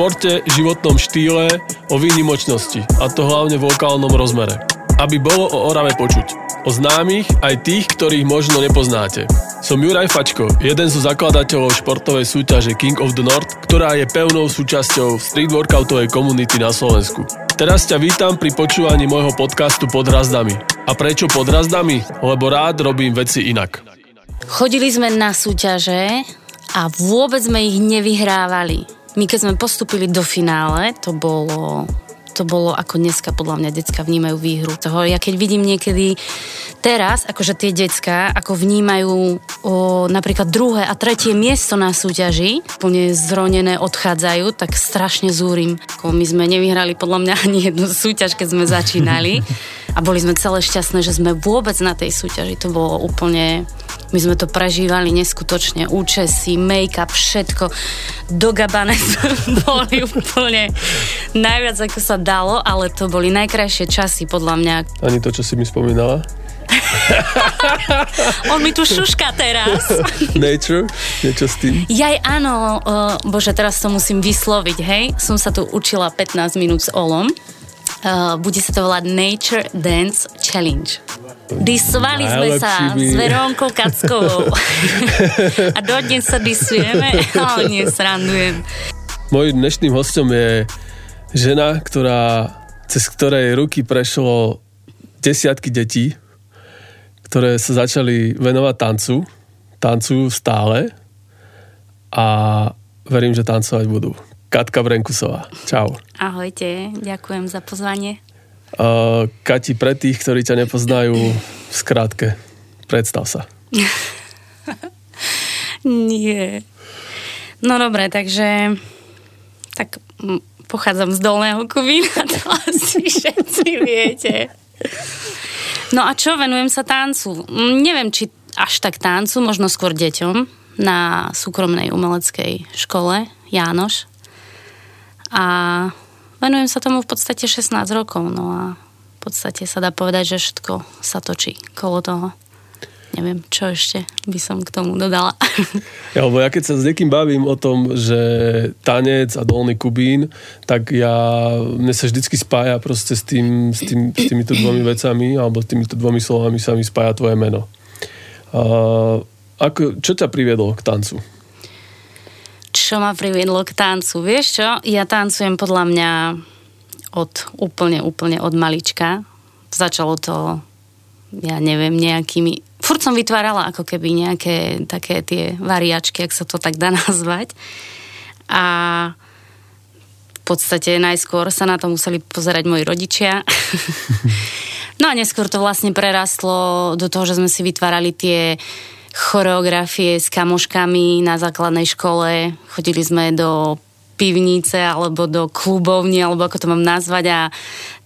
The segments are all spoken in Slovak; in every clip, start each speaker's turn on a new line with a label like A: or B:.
A: športe, životnom štýle, o výnimočnosti, a to hlavne v lokálnom rozmere. Aby bolo o Orave počuť. O známych aj tých, ktorých možno nepoznáte. Som Juraj Fačko, jeden zo zakladateľov športovej súťaže King of the North, ktorá je pevnou súčasťou street workoutovej komunity na Slovensku. Teraz ťa vítam pri počúvaní môjho podcastu Pod razdami. A prečo pod razdami? Lebo rád robím veci inak.
B: Chodili sme na súťaže a vôbec sme ich nevyhrávali my keď sme postupili do finále, to bolo to bolo ako dneska podľa mňa decka vnímajú výhru. Toho, ja keď vidím niekedy teraz, akože tie decka, ako vnímajú o, napríklad druhé a tretie miesto na súťaži, plne zronené odchádzajú, tak strašne zúrim. Ako my sme nevyhrali podľa mňa ani jednu súťaž, keď sme začínali a boli sme celé šťastné, že sme vôbec na tej súťaži. To bolo úplne my sme to prežívali neskutočne. Účesy, make-up, všetko. Dogabané boli úplne najviac, ako sa dalo, ale to boli najkrajšie časy, podľa mňa.
A: Ani to, čo si mi spomínala?
B: On mi tu šuška teraz.
A: Nature? Niečo s tým?
B: Jaj, áno. Uh, bože, teraz to musím vysloviť, hej. Som sa tu učila 15 minút s Olom. Uh, bude sa to volať Nature Dance Challenge. Disovali sme sa s Verónkou Kackovou. a dodnes sa disujeme, ale nie, srandujem.
A: Mojím dnešným hostom je žena, ktorá, cez ktorej ruky prešlo desiatky detí, ktoré sa začali venovať tancu. Tancujú stále a verím, že tancovať budú. Katka Brenkusová. Čau.
B: Ahojte, ďakujem za pozvanie.
A: Uh, Kati, pre tých, ktorí ťa nepoznajú, v predstav sa.
B: Nie. No dobre, takže tak pochádzam z Dolného Kubína, to asi všetci viete. No a čo, venujem sa tancu. Neviem, či až tak tancu, možno skôr deťom na súkromnej umeleckej škole Jánoš. A venujem sa tomu v podstate 16 rokov, no a v podstate sa dá povedať, že všetko sa točí kolo toho. Neviem, čo ešte by som k tomu dodala.
A: Ja, lebo ja keď sa s niekým bavím o tom, že tanec a dolný kubín, tak ja, mne sa vždycky spája proste s, tým, s, tým, s týmito dvomi vecami, alebo s týmito dvomi slovami sa mi spája tvoje meno. Uh, ako, čo ťa priviedlo k tancu?
B: Čo ma priviedlo k tancu. Vieš čo? Ja tancujem podľa mňa od úplne, úplne od malička. Začalo to, ja neviem, nejakými... Furt som vytvárala ako keby nejaké také tie variačky, ak sa to tak dá nazvať. A v podstate najskôr sa na to museli pozerať moji rodičia. no a neskôr to vlastne prerastlo do toho, že sme si vytvárali tie choreografie s kamoškami na základnej škole. Chodili sme do pivnice alebo do klubovny, alebo ako to mám nazvať a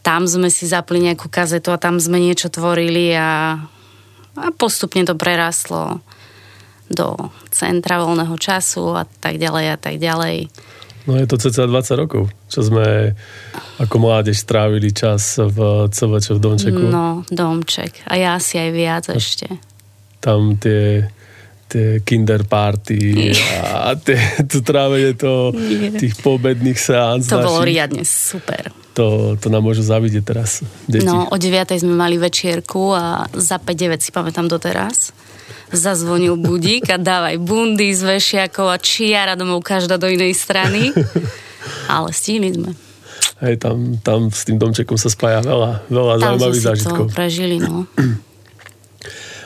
B: tam sme si zapli nejakú kazetu a tam sme niečo tvorili a, a postupne to prerastlo do centra voľného času a tak ďalej a tak ďalej.
A: No je to cca 20 rokov, čo sme ako mládež strávili čas v CVČ v Domčeku.
B: No, Domček. A ja asi aj viac ešte
A: tam tie, tie kinder party a tie, to trávenie to, tých pobedných seánc.
B: To našich. bolo riadne super.
A: To, to nám môžu zavidieť teraz deti.
B: No, o 9. sme mali večierku a za 5-9 si pamätám doteraz. Zazvonil budík a dávaj bundy z vešiakov a čiara domov každá do inej strany. Ale stihli sme.
A: Hej, tam, tam s tým domčekom sa spája veľa, veľa tam zaujímavých zážitkov.
B: Tam prežili, no.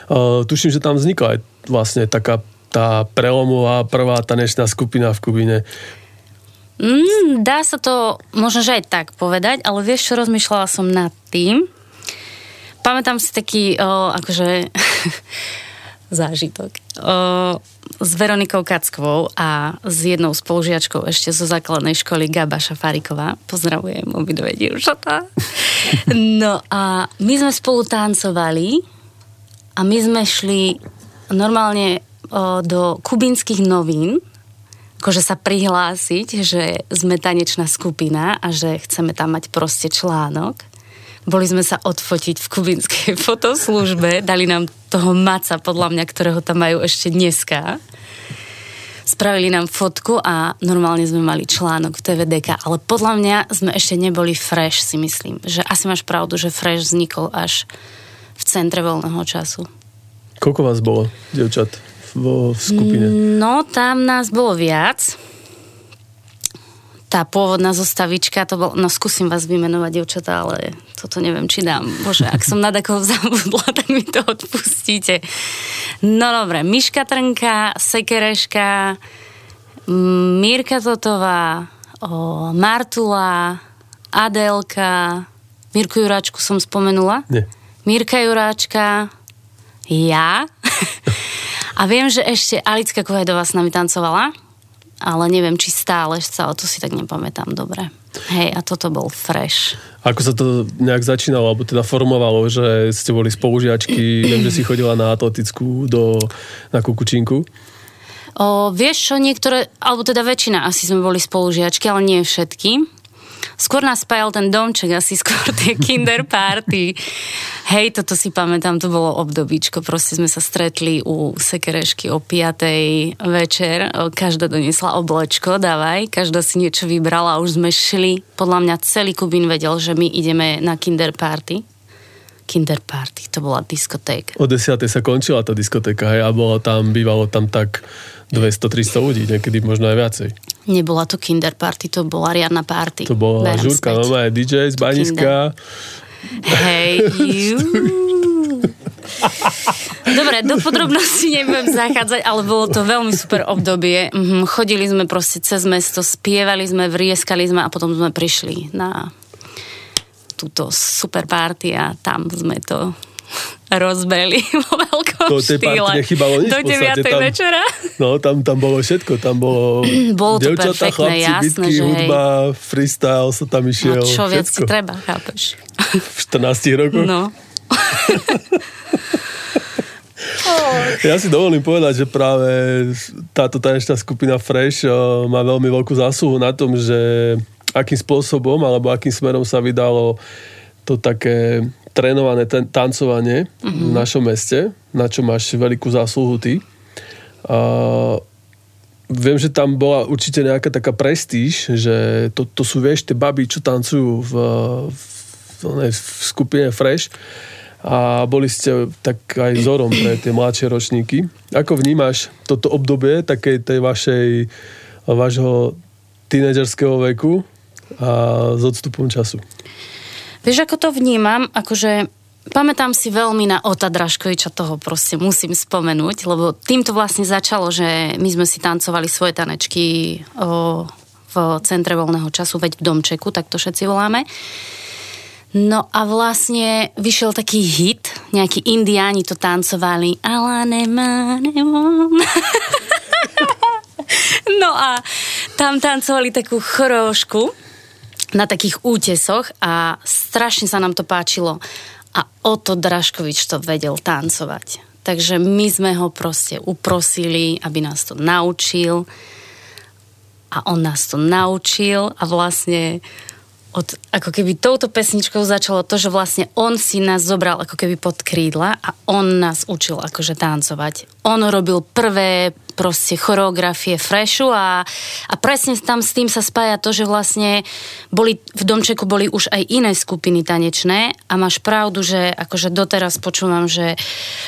A: Uh, tuším, že tam vznikla aj vlastne taká tá prelomová prvá tanečná skupina v Kubine.
B: Mm, dá sa to možno, že aj tak povedať, ale vieš čo, rozmýšľala som nad tým. Pamätám si taký, o, akože, zážitok. O, s Veronikou Kackovou a s jednou spolužiačkou ešte zo základnej školy Gaba Šafáriková. Pozdravujem obidve dievčatá. No a my sme spolu tancovali a my sme šli normálne o, do kubínskych novín, akože sa prihlásiť, že sme tanečná skupina a že chceme tam mať proste článok. Boli sme sa odfotiť v kubínskej fotoslužbe, dali nám toho maca, podľa mňa, ktorého tam majú ešte dneska. spravili nám fotku a normálne sme mali článok v TVDK, ale podľa mňa sme ešte neboli fresh, si myslím. Že asi máš pravdu, že fresh vznikol až centre voľného času.
A: Koľko vás bolo, devčat, vo skupine?
B: No, tam nás bolo viac tá pôvodná zostavička, to bol, no skúsim vás vymenovať, devčatá, ale toto neviem, či dám. Bože, ak som na takoho zabudla, tak mi to odpustíte. No dobre, Miška Trnka, Sekereška, Mírka Totová, o, Martula, Adelka, Mirku Juráčku som spomenula.
A: Nie.
B: Mírka Juráčka, ja. A viem, že ešte Alicka Kovajdová s nami tancovala ale neviem, či stále sa, to si tak nepamätám dobre. Hej, a toto bol fresh.
A: Ako sa to nejak začínalo, alebo teda formovalo, že ste boli spolužiačky, viem, že si chodila na atletickú do, na kukučinku?
B: O, vieš čo, niektoré, alebo teda väčšina asi sme boli spolužiačky, ale nie všetky. Skôr nás spájal ten domček, asi skôr tie kinder party. Hej, toto si pamätám, to bolo obdobíčko. Proste sme sa stretli u Sekerešky o 5. večer. Každá doniesla oblečko, dávaj. Každá si niečo vybrala a už sme šli. Podľa mňa celý Kubín vedel, že my ideme na kinder party kinder party, to bola diskotéka.
A: O 10. sa končila tá diskotéka, hej, a bolo tam, bývalo tam tak 200-300 ľudí, niekedy možno aj viacej.
B: Nebola to kinder party, to bola riadna party.
A: To bola Berám Žurka, mama aj DJ z Baniska.
B: Hej, Dobre, do podrobností nebudem zachádzať, ale bolo to veľmi super obdobie. Mhm, chodili sme proste cez mesto, spievali sme, vrieskali sme a potom sme prišli na túto super party a tam sme to rozbeli vo veľkom to, tej štýle.
A: nechybalo nič.
B: Do 9.
A: Tam,
B: večera.
A: No, tam, tam bolo všetko. Tam bolo,
B: bolo to devčata, perfektné,
A: chlapci,
B: jasné,
A: bitky,
B: že
A: hudba, hej. freestyle sa tam išiel.
B: No, čo
A: všetko.
B: viac ti treba, chápeš?
A: V 14 rokoch?
B: No.
A: Ja si dovolím povedať, že práve táto tanečná skupina Fresh má veľmi veľkú zásluhu na tom, že akým spôsobom alebo akým smerom sa vydalo to také trénované ten, tancovanie mm-hmm. v našom meste, na čo máš veľkú zásluhu ty. A viem, že tam bola určite nejaká taká prestíž, že to, to sú, vieš, tie baby, čo tancujú v, v, v, v skupine Fresh a boli ste tak aj vzorom pre tie mladšie ročníky. Ako vnímaš toto obdobie takej tej vašej, vášho tínedžerského veku a s odstupom času?
B: Vieš, ako to vnímam? Akože pamätám si veľmi na Ota Draškoviča, toho proste musím spomenúť, lebo týmto vlastne začalo, že my sme si tancovali svoje tanečky o, v centre voľného času, veď v domčeku, tak to všetci voláme. No a vlastne vyšiel taký hit, nejakí indiáni to tancovali. no a tam tancovali takú chorošku na takých útesoch a strašne sa nám to páčilo. A Oto Draškovič to vedel tancovať. Takže my sme ho proste uprosili, aby nás to naučil. A on nás to naučil a vlastne od, ako keby touto pesničkou začalo to, že vlastne on si nás zobral ako keby pod krídla a on nás učil akože tancovať. On robil prvé proste choreografie freshu a, a presne tam s tým sa spája to, že vlastne boli, v Domčeku boli už aj iné skupiny tanečné a máš pravdu, že akože doteraz počúvam, že,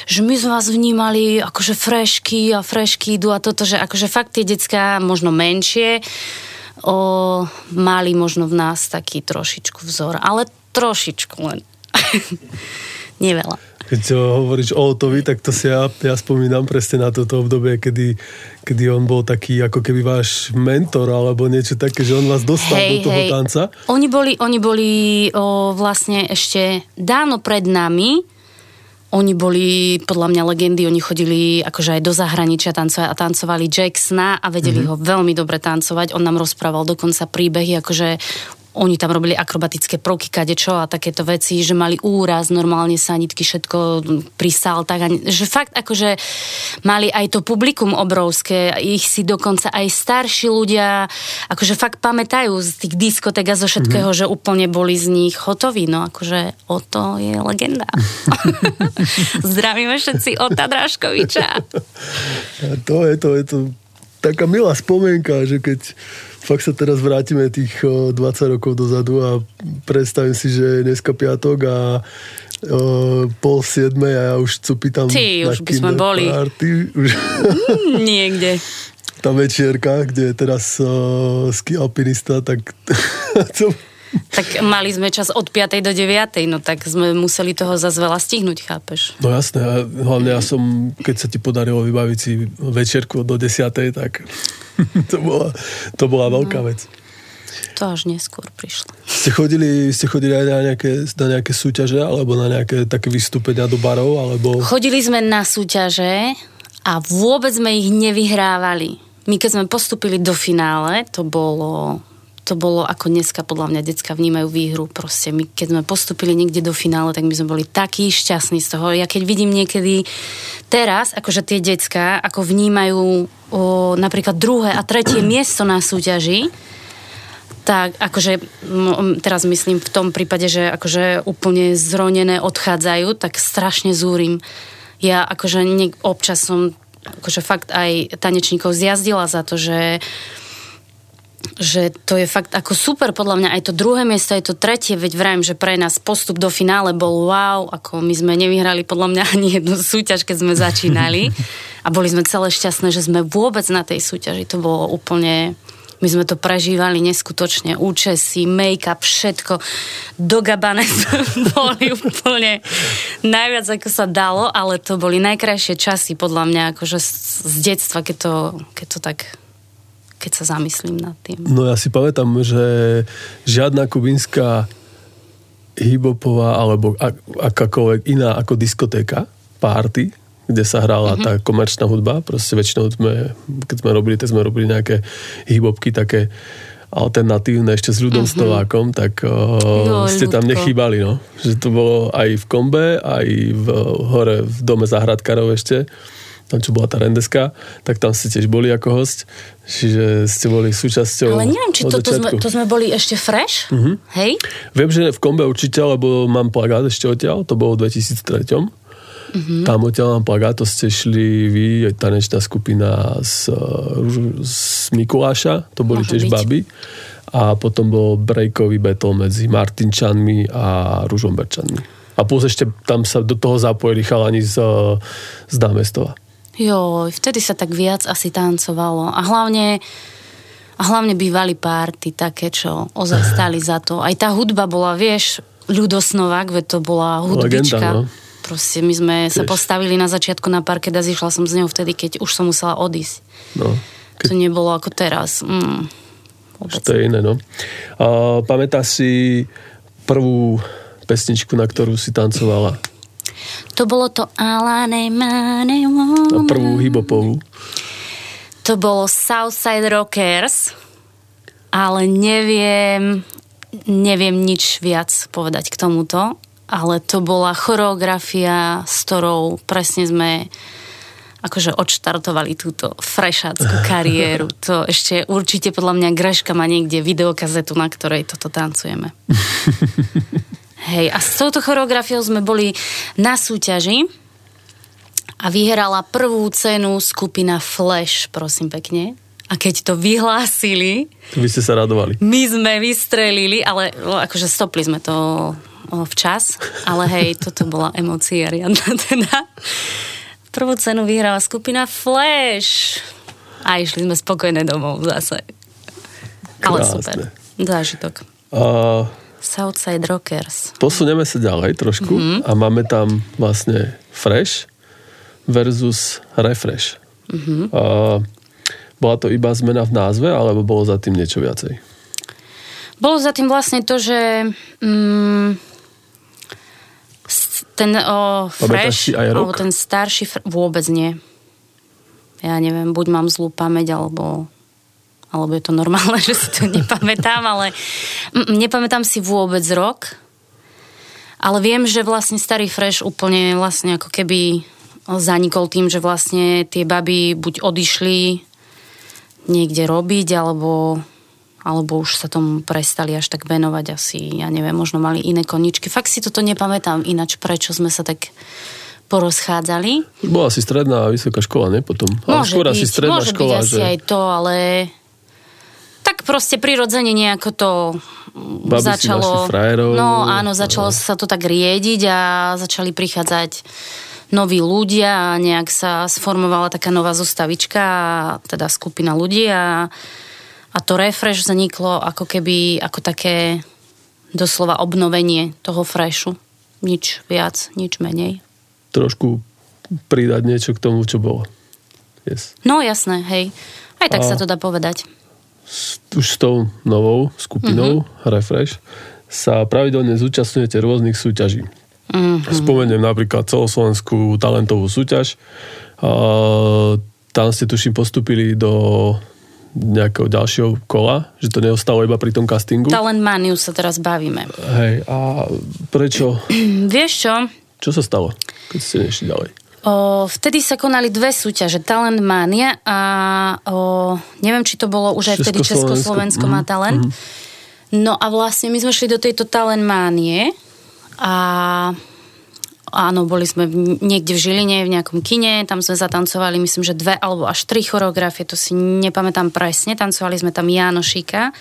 B: že my sme vás vnímali akože frešky a frešky idú a toto, že akože fakt tie decka možno menšie o, mali možno v nás taký trošičku vzor, ale trošičku len. Neveľa.
A: Keď hovoríš o Otovi, tak to si ja, ja spomínam presne na toto obdobie, kedy, kedy on bol taký ako keby váš mentor alebo niečo také, že on vás dostal hej, do toho hej. tanca.
B: Oni boli, oni boli o, vlastne ešte dávno pred nami, oni boli podľa mňa legendy, oni chodili akože aj do zahraničia tancovať a tancovali Jacksona a vedeli mm-hmm. ho veľmi dobre tancovať. On nám rozprával dokonca príbehy, akože oni tam robili akrobatické prvky, kadečo a takéto veci, že mali úraz, normálne sanitky, všetko pri saltách. Že fakt akože mali aj to publikum obrovské, ich si dokonca aj starší ľudia akože fakt pamätajú z tých diskotek a zo všetkého, mm-hmm. že úplne boli z nich hotoví. No akože o to je legenda. Zdravíme všetci od Tadraškoviča.
A: To je to, je to taká milá spomienka, že keď fakt sa teraz vrátime tých 20 rokov dozadu a predstavím si, že je dneska piatok a uh, pol siedme a ja už cupí tam
B: Ty,
A: na
B: už by sme boli.
A: Party, už...
B: Mm, niekde.
A: Tá večierka, kde je teraz uh, ski alpinista, tak to
B: tak mali sme čas od 5. do 9. No tak sme museli toho zase veľa stihnúť, chápeš?
C: No jasné, a hlavne ja som, keď sa ti podarilo vybaviť si večerku do 10. tak to bola, to bola veľká no. vec.
B: To až neskôr prišlo.
A: Ste chodili, ste chodili aj na nejaké, na nejaké súťaže, alebo na nejaké také vystúpenia do barov, alebo...
B: Chodili sme na súťaže a vôbec sme ich nevyhrávali. My keď sme postupili do finále, to bolo to bolo ako dneska podľa mňa decka vnímajú výhru. Proste my, keď sme postupili niekde do finále, tak my sme boli takí šťastní z toho. Ja keď vidím niekedy teraz, akože tie decka, ako vnímajú o, napríklad druhé a tretie miesto na súťaži, tak akože teraz myslím v tom prípade, že akože úplne zronené odchádzajú, tak strašne zúrim. Ja akože nie, občas som akože fakt aj tanečníkov zjazdila za to, že že to je fakt ako super, podľa mňa. Aj to druhé miesto, aj to tretie, veď vrajím, že pre nás postup do finále bol wow, ako my sme nevyhrali podľa mňa ani jednu súťaž, keď sme začínali. A boli sme celé šťastné, že sme vôbec na tej súťaži, to bolo úplne my sme to prežívali neskutočne, účesy, make-up, všetko. Do boli úplne najviac, ako sa dalo, ale to boli najkrajšie časy, podľa mňa, akože z, z detstva, keď to, keď to tak keď sa zamyslím nad tým.
A: No ja si pamätám, že žiadna kubinská hibopová alebo akákoľvek iná ako diskotéka, party, kde sa hrala mm-hmm. tá komerčná hudba. Proste väčšinou sme, keď sme robili, tak sme robili nejaké hibobky také alternatívne ešte s ľudom mm-hmm. Stovákom, tak uh, ste tam nechýbali, no. Že to bolo aj v Kombe, aj v, hore v dome Zahradkarov ešte tam čo bola tá rendeska, tak tam ste tiež boli ako host, čiže ste boli súčasťou
B: Ale neviem, či to, to, sme, to sme boli ešte fresh, uh-huh. hej?
A: Viem, že v kombe určite, lebo mám plagát ešte odtiaľ, to bolo v 2003. Uh-huh. Tam odtiaľ mám plagát, to ste šli vy, aj tanečná skupina z, z Mikuláša, to boli Môže tiež byť. baby. A potom bol breakový battle medzi Martinčanmi a Ružomberčanmi. A plus ešte tam sa do toho zapojili chalani z, z Námestova.
B: Jo, vtedy sa tak viac asi tancovalo. A hlavne, a hlavne bývali párty také, čo ozaj stali za to. Aj tá hudba bola, vieš, ľudosnovák, veď to bola hudbička. Legenda, no. Proste my sme Tiež. sa postavili na začiatku na parket a zišla som z neho vtedy, keď už som musela odísť. No, keď... To nebolo ako teraz. Mm,
A: to je iné, no. A, pamätáš si prvú pesničku, na ktorú si tancovala?
B: To bolo to Alane Mane
A: A prvú hibopovú?
B: To bolo Southside Rockers, ale neviem, neviem nič viac povedať k tomuto, ale to bola choreografia, s ktorou presne sme akože odštartovali túto frešáckú kariéru. To ešte určite podľa mňa Greška má niekde videokazetu, na ktorej toto tancujeme. Hej, a s touto choreografiou sme boli na súťaži a vyhrala prvú cenu skupina Flash, prosím pekne. A keď to vyhlásili...
A: Vy ste sa radovali.
B: My sme vystrelili, ale akože stopli sme to včas, ale hej, toto bola emócia riadna teda. Prvú cenu vyhrala skupina Flash. A išli sme spokojné domov zase. Krásne. Ale super. Zážitok.
A: Uh,
B: Southside Rockers.
A: Posunieme sa ďalej trošku mm-hmm. a máme tam vlastne Fresh versus Refresh. Mm-hmm. A bola to iba zmena v názve, alebo bolo za tým niečo viacej?
B: Bolo za tým vlastne to, že mm, ten o, Fresh, alebo ten starší, vôbec nie. Ja neviem, buď mám zlú pamäť, alebo alebo je to normálne, že si to nepamätám, ale nepamätám si vôbec rok. Ale viem, že vlastne starý Fresh úplne vlastne ako keby zanikol tým, že vlastne tie baby buď odišli niekde robiť, alebo, alebo už sa tomu prestali až tak venovať asi, ja neviem, možno mali iné koničky. Fakt si toto nepamätám ináč, prečo sme sa tak porozchádzali.
A: Bola asi stredná a vysoká škola, ne? Potom. Ale
B: Môže
A: skôr
B: byť,
A: asi stredná
B: môže
A: škola,
B: byť asi
A: že
B: aj to, ale tak proste prirodzene nejako to
A: Babi
B: začalo...
A: frajerov.
B: no áno, začalo sa to tak riediť a začali prichádzať noví ľudia a nejak sa sformovala taká nová zostavička, teda skupina ľudí a, a to refresh zaniklo ako keby, ako také doslova obnovenie toho freshu. Nič viac, nič menej.
A: trošku pridať niečo k tomu, čo bolo. Yes.
B: No jasné, hej. Aj tak
A: A-
B: sa to dá povedať.
A: Už s tou novou skupinou
B: Mhm.
A: Refresh sa pravidelne zúčastňujete rôznych súťaží.
B: Mhm.
A: Spomeniem napríklad celoslovenskú talentovú súťaž. A tam ste tuším postupili do nejakého ďalšieho kola, že to neostalo iba pri tom castingu.
B: Talent Maniu sa teraz bavíme.
A: Hej, a prečo?
B: Vieš čo?
A: Čo sa stalo, keď ste nešli ďalej?
B: O, vtedy sa konali dve súťaže, Talent Mania a o, neviem, či to bolo už aj vtedy
A: Československo.
B: Má talent. No a vlastne my sme šli do tejto Talent Mánie a áno, boli sme niekde v Žiline, v nejakom kine, tam sme zatancovali, myslím, že dve alebo až tri choreografie, to si nepamätám presne, tancovali sme tam Janošika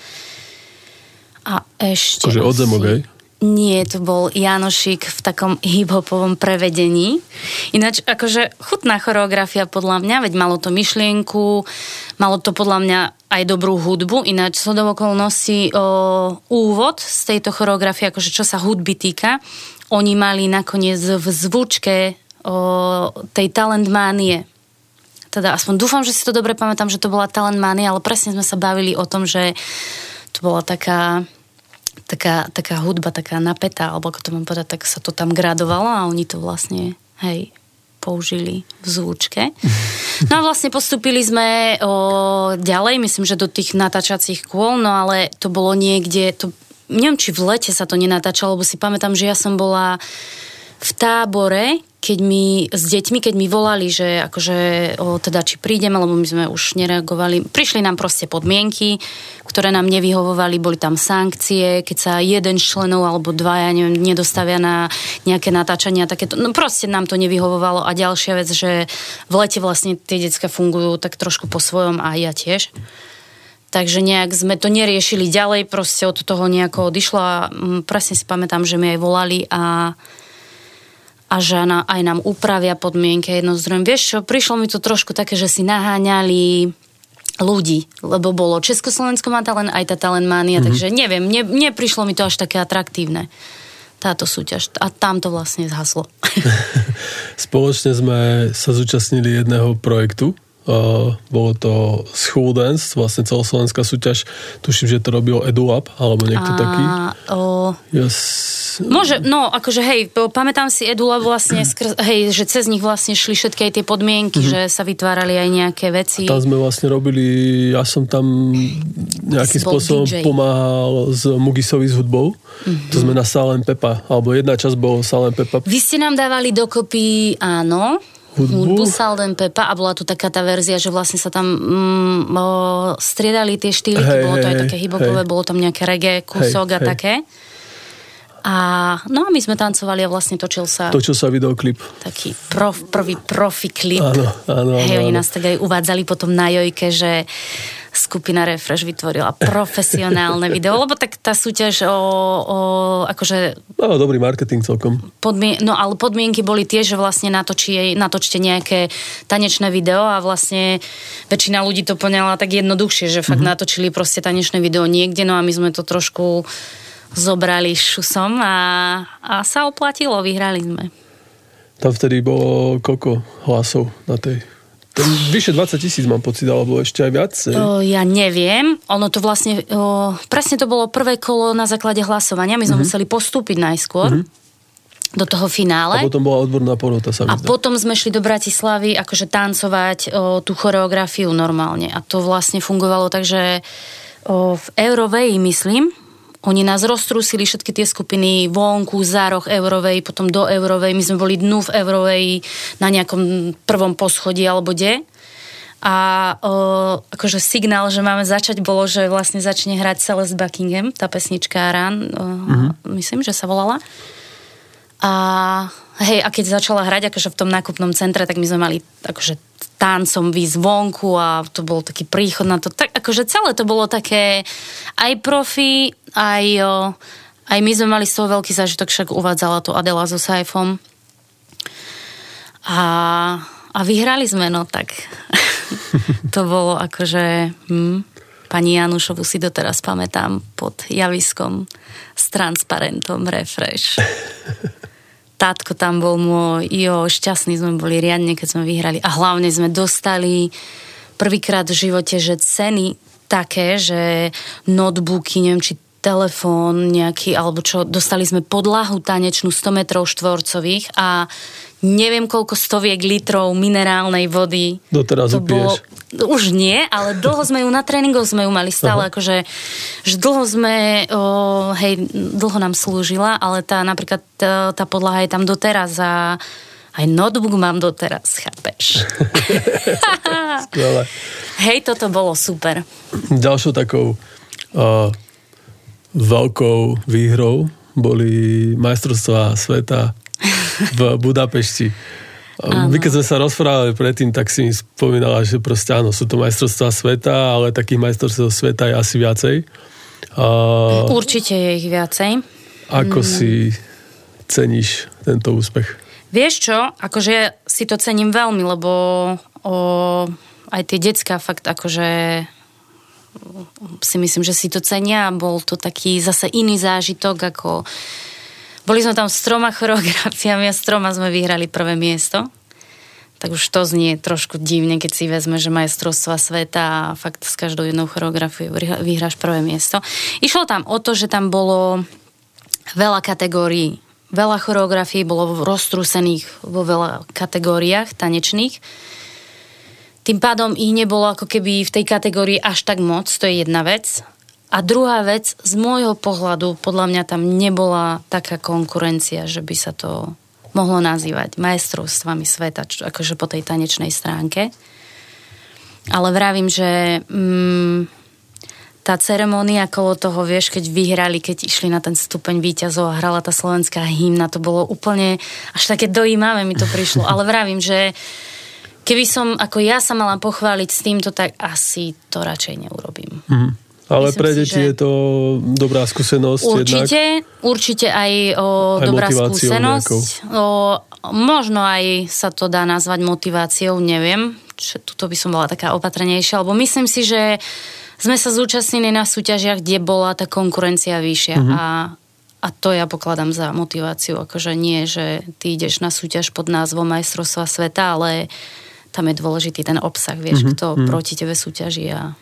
B: a ešte...
A: Akože od zemok, hej?
B: Nie, to bol Janošik v takom hip-hopovom prevedení. Ináč, akože chutná choreografia podľa mňa, veď malo to myšlienku, malo to podľa mňa aj dobrú hudbu, ináč so do okolností úvod z tejto choreografie, akože čo sa hudby týka, oni mali nakoniec v zvučke o, tej talentmánie teda aspoň dúfam, že si to dobre pamätám, že to bola Talent Mania, ale presne sme sa bavili o tom, že to bola taká taká, taká hudba, taká napätá, alebo ako to mám povedať, tak sa to tam gradovalo a oni to vlastne, hej, použili v zvučke. No a vlastne postupili sme o, ďalej, myslím, že do tých natáčacích kôl, no ale to bolo niekde, to, neviem, či v lete sa to nenatáčalo, lebo si pamätám, že ja som bola v tábore, keď mi, s deťmi, keď mi volali, že akože, o, teda či prídeme, lebo my sme už nereagovali. Prišli nám proste podmienky, ktoré nám nevyhovovali, boli tam sankcie, keď sa jeden členov alebo dva, ja neviem, nedostavia na nejaké natáčania, takéto, no proste nám to nevyhovovalo a ďalšia vec, že v lete vlastne tie decka fungujú tak trošku po svojom a ja tiež. Takže nejak sme to neriešili ďalej, proste od toho nejako odišlo a mm, presne si pamätám, že mi aj volali a a že na, aj nám upravia podmienky jedno z druhým. Vieš čo, prišlo mi to trošku také, že si naháňali ľudí, lebo bolo Československo má talent, aj tá talentmánia, mm-hmm. takže neviem, ne, neprišlo mi to až také atraktívne táto súťaž. A tam to vlastne zhaslo.
A: Spoločne sme sa zúčastnili jedného projektu. Uh, bolo to School Dance, vlastne celoslovenská súťaž. Tuším, že to robil EduLab, alebo niekto taký.
B: A, o,
A: Yes.
B: Môže, no, akože hej, pamätám si Edula vlastne, skr- hej, že cez nich vlastne šli všetky aj tie podmienky, mm-hmm. že sa vytvárali aj nejaké veci.
A: Tam sme vlastne robili, ja som tam nejakým
B: Si bol
A: spôsobom
B: DJ.
A: pomáhal s Mugisovi s hudbou. Mm-hmm. To sme na Salem Pepa, alebo jedna časť bol Salem Pepa.
B: Vy ste nám dávali dokopy, áno,
A: Hudbu?
B: hudbu Salden Pepa a bola tu taká tá verzia, že vlastne sa tam mm, o, striedali tie štýliky,
A: Hej,
B: bolo to aj
A: hej,
B: také hibopové,
A: hej.
B: bolo tam nejaké reggae, kúsok
A: Hej,
B: a
A: hej.
B: také. A no a my sme tancovali a vlastne točil sa
A: Točil sa videoklip.
B: taký prof, prvý profi klip.
A: Áno, áno,
B: Hej,
A: áno,
B: oni
A: áno.
B: nás tak aj uvádzali potom na Jojke, že skupina Refresh vytvorila profesionálne video, lebo tak tá súťaž o, o akože
A: No, dobrý marketing celkom.
B: podmien- no ale podmienky boli tie, že vlastne natočí, natočte nejaké tanečné video a vlastne väčšina ľudí to poňala tak jednoduchšie, že fakt mm-hmm. natočili proste tanečné video niekde, no a my sme to trošku zobrali šusom a, a sa oplatilo, vyhrali sme.
A: Tam vtedy bolo koľko hlasov na tej... Vyše 20 tisíc mám pocit, alebo ešte aj viac.
B: O, ja neviem, ono to vlastne, o, presne to bolo prvé kolo na základe hlasovania, my sme mm-hmm. museli postúpiť najskôr mm-hmm. do toho
A: A
B: finále.
A: potom bola odborná porota, sa
B: A
A: zdá.
B: potom sme šli do Bratislavy akože tancovať o, tú choreografiu normálne. A to vlastne fungovalo tak, že o, v Eurovej, myslím, oni nás roztrúsili všetky tie skupiny vonku, za roh Eurovej, potom do Eurovej. My sme boli dnu v Eurovej na nejakom prvom poschodí alebo kde. A o, akože signál, že máme začať, bolo, že vlastne začne hrať Celeste Buckingham, tá pesnička Run, o,
A: Mhm.
B: myslím, že sa volala. A hej, a keď začala hrať akože v tom nákupnom centre, tak my sme mali akože tancom výsť vonku a to bol taký príchod na to. Tak akože celé to bolo také aj profi, aj, aj my sme mali z toho veľký zážitok, však uvádzala to Adela so Saifom. A, a vyhrali sme, no tak to bolo akože... Hm, pani Janušovu si doteraz pamätám pod javiskom s transparentom Refresh. Tátko tam bol môj, jo, šťastní sme boli riadne, keď sme vyhrali. A hlavne sme dostali prvýkrát v živote, že ceny také, že notebooky, neviem, či telefón nejaký, alebo čo, dostali sme podlahu tanečnú 100 metrov štvorcových a neviem koľko stoviek litrov minerálnej vody.
A: Doteraz
B: to bolo, Už nie, ale dlho sme ju na tréningoch sme ju mali stále, Aha. akože že dlho sme, o, hej, dlho nám slúžila, ale tá napríklad tá, tá podlaha je tam doteraz a aj notebook mám doteraz, chápeš?
A: Skvelé.
B: Hej, toto bolo super.
A: Ďalšou takou uh, veľkou výhrou boli majstrovstvá sveta v Budapešti. Áno. My keď sme sa rozprávali predtým, tak si mi spomínala, že proste áno, sú to majstrovstvá sveta, ale takých majstrovstv sveta je asi viacej.
B: Uh, Určite je ich viacej.
A: Ako mm. si ceníš tento úspech?
B: Vieš čo, akože si to cením veľmi, lebo o, aj tie decka fakt akože si myslím, že si to cenia. Bol to taký zase iný zážitok, ako boli sme tam s troma choreografiami a s troma sme vyhrali prvé miesto. Tak už to znie trošku divne, keď si vezme, že majstrovstva sveta a fakt s každou jednou choreografiou vyhráš prvé miesto. Išlo tam o to, že tam bolo veľa kategórií. Veľa choreografií bolo roztrúsených vo veľa kategóriách tanečných tým pádom ich nebolo ako keby v tej kategórii až tak moc, to je jedna vec. A druhá vec, z môjho pohľadu, podľa mňa tam nebola taká konkurencia, že by sa to mohlo nazývať majstrovstvami sveta, čo, akože po tej tanečnej stránke. Ale vravím, že mm, tá ceremónia kolo toho, vieš, keď vyhrali, keď išli na ten stupeň výťazov a hrala tá slovenská hymna, to bolo úplne až také dojímavé mi to prišlo. Ale vravím, že keby som, ako ja sa mala pochváliť s týmto, tak asi to radšej neurobím.
A: Mm. Ale Myslím pre deti si, že... je to dobrá skúsenosť.
B: Určite, jednak. určite aj o, aj dobrá skúsenosť. O, možno aj sa to dá nazvať motiváciou, neviem. Čo, tuto by som bola taká opatrnejšia, lebo myslím si, že sme sa zúčastnili na súťažiach, kde bola tá konkurencia vyššia mm-hmm. a a to ja pokladám za motiváciu, akože nie, že ty ideš na súťaž pod názvom majstrovstva sveta, ale tam je dôležitý ten obsah, vieš, mm-hmm. kto mm-hmm. proti tebe súťaží a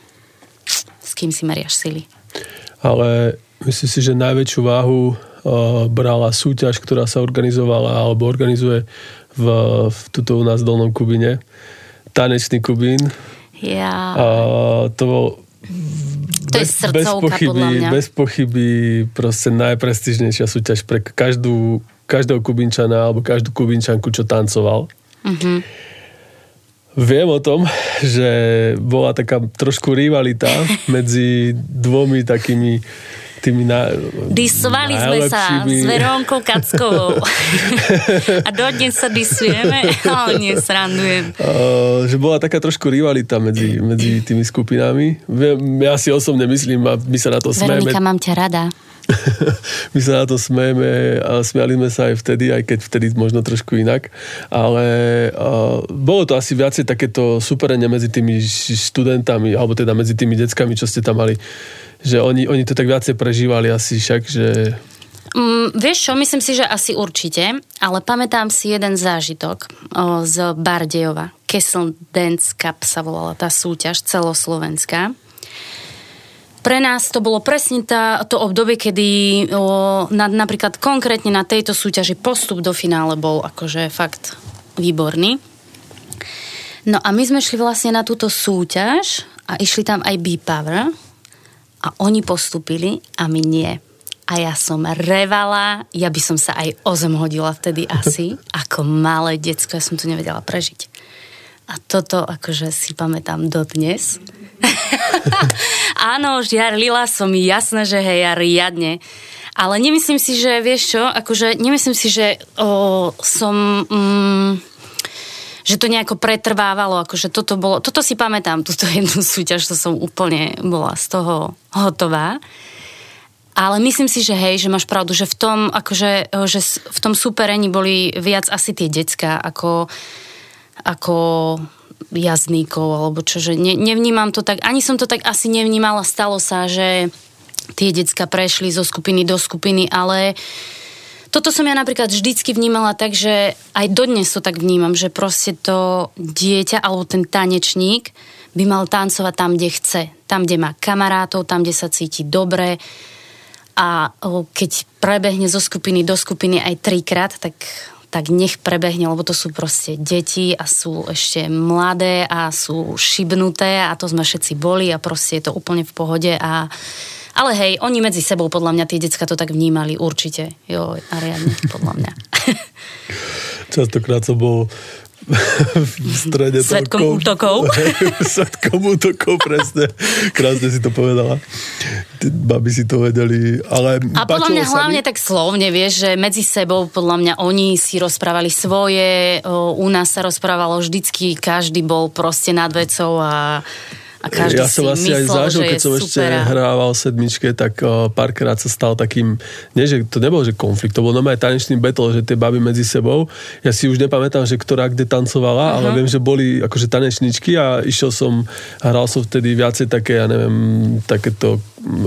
B: s kým si meriaš sily.
A: Ale myslím si, že najväčšiu váhu uh, brala súťaž, ktorá sa organizovala alebo organizuje v, v tuto u nás v Dolnom Kubine. Tanečný Kubín.
B: Ja.
A: Uh, to bol
B: to bez, je bez pochyby,
A: bez pochyby proste najprestižnejšia súťaž pre každú, každého Kubinčana alebo každú Kubinčanku, čo tancoval. Mm-hmm. Viem o tom, že bola taká trošku rivalita medzi dvomi takými tými na,
B: Disovali sme sa s Verónkou Kackovou. A dodnes sa disujeme, ale nie, srandujem.
A: Uh, že bola taká trošku rivalita medzi, medzi tými skupinami. Ja si osobne myslím, a my sa na to
B: Veronika,
A: smejeme.
B: mám ťa rada.
A: my sa na to smejeme a smiali sme sa aj vtedy, aj keď vtedy možno trošku inak. Ale uh, bolo to asi viacej takéto superenie medzi tými študentami, alebo teda medzi tými deckami, čo ste tam mali. Že oni, oni to tak viacej prežívali asi však, že...
B: Mm, vieš čo, myslím si, že asi určite, ale pamätám si jeden zážitok o, z Bardejova. Kessel Dance Cup sa volala tá súťaž celoslovenská pre nás to bolo presne tá, to obdobie, kedy o, na, napríklad konkrétne na tejto súťaži postup do finále bol akože fakt výborný. No a my sme šli vlastne na túto súťaž a išli tam aj B-Power a oni postupili a my nie. A ja som revala, ja by som sa aj o zem hodila vtedy asi, ako malé decko, ja som to nevedela prežiť. A toto akože si pamätám dodnes. Áno, žiarlila som, jasné, že hej, ja riadne. Ale nemyslím si, že vieš čo, akože nemyslím si, že o, som... Mm, že to nejako pretrvávalo, akože toto bolo, toto si pamätám, túto jednu súťaž, to som úplne bola z toho hotová. Ale myslím si, že hej, že máš pravdu, že v tom, akože, že v tom superení boli viac asi tie decka, ako, ako jazdníkov, alebo čo, že ne, nevnímam to tak, ani som to tak asi nevnímala, stalo sa, že tie decka prešli zo skupiny do skupiny, ale toto som ja napríklad vždycky vnímala tak, že aj dodnes to tak vnímam, že proste to dieťa alebo ten tanečník by mal tancovať tam, kde chce. Tam, kde má kamarátov, tam, kde sa cíti dobre. A keď prebehne zo skupiny do skupiny aj trikrát, tak tak nech prebehne, lebo to sú proste deti a sú ešte mladé a sú šibnuté a to sme všetci boli a proste je to úplne v pohode a ale hej, oni medzi sebou podľa mňa tie decka to tak vnímali určite. Jo, a riadne, podľa mňa.
A: Častokrát som bol v strede
B: Svetkom útokov.
A: Svetkom útokov, presne. Krásne si to povedala. Baby si to vedeli. Ale
B: a podľa mňa hlavne mi... tak slovne, vieš, že medzi sebou podľa mňa oni si rozprávali svoje, u nás sa rozprávalo vždycky, každý bol proste nad vecou a a každý
A: ja som
B: vlastne
A: aj zažil, keď som ešte a... hrával sedmičke, tak uh, párkrát sa stal takým, nie že to nebolo, že konflikt, to bol normálne tanečný battle, že tie baby medzi sebou, ja si už nepamätám, že ktorá kde tancovala, uh-huh. ale viem, že boli akože tanečničky a išiel som, hral som vtedy viacej také, ja neviem, takéto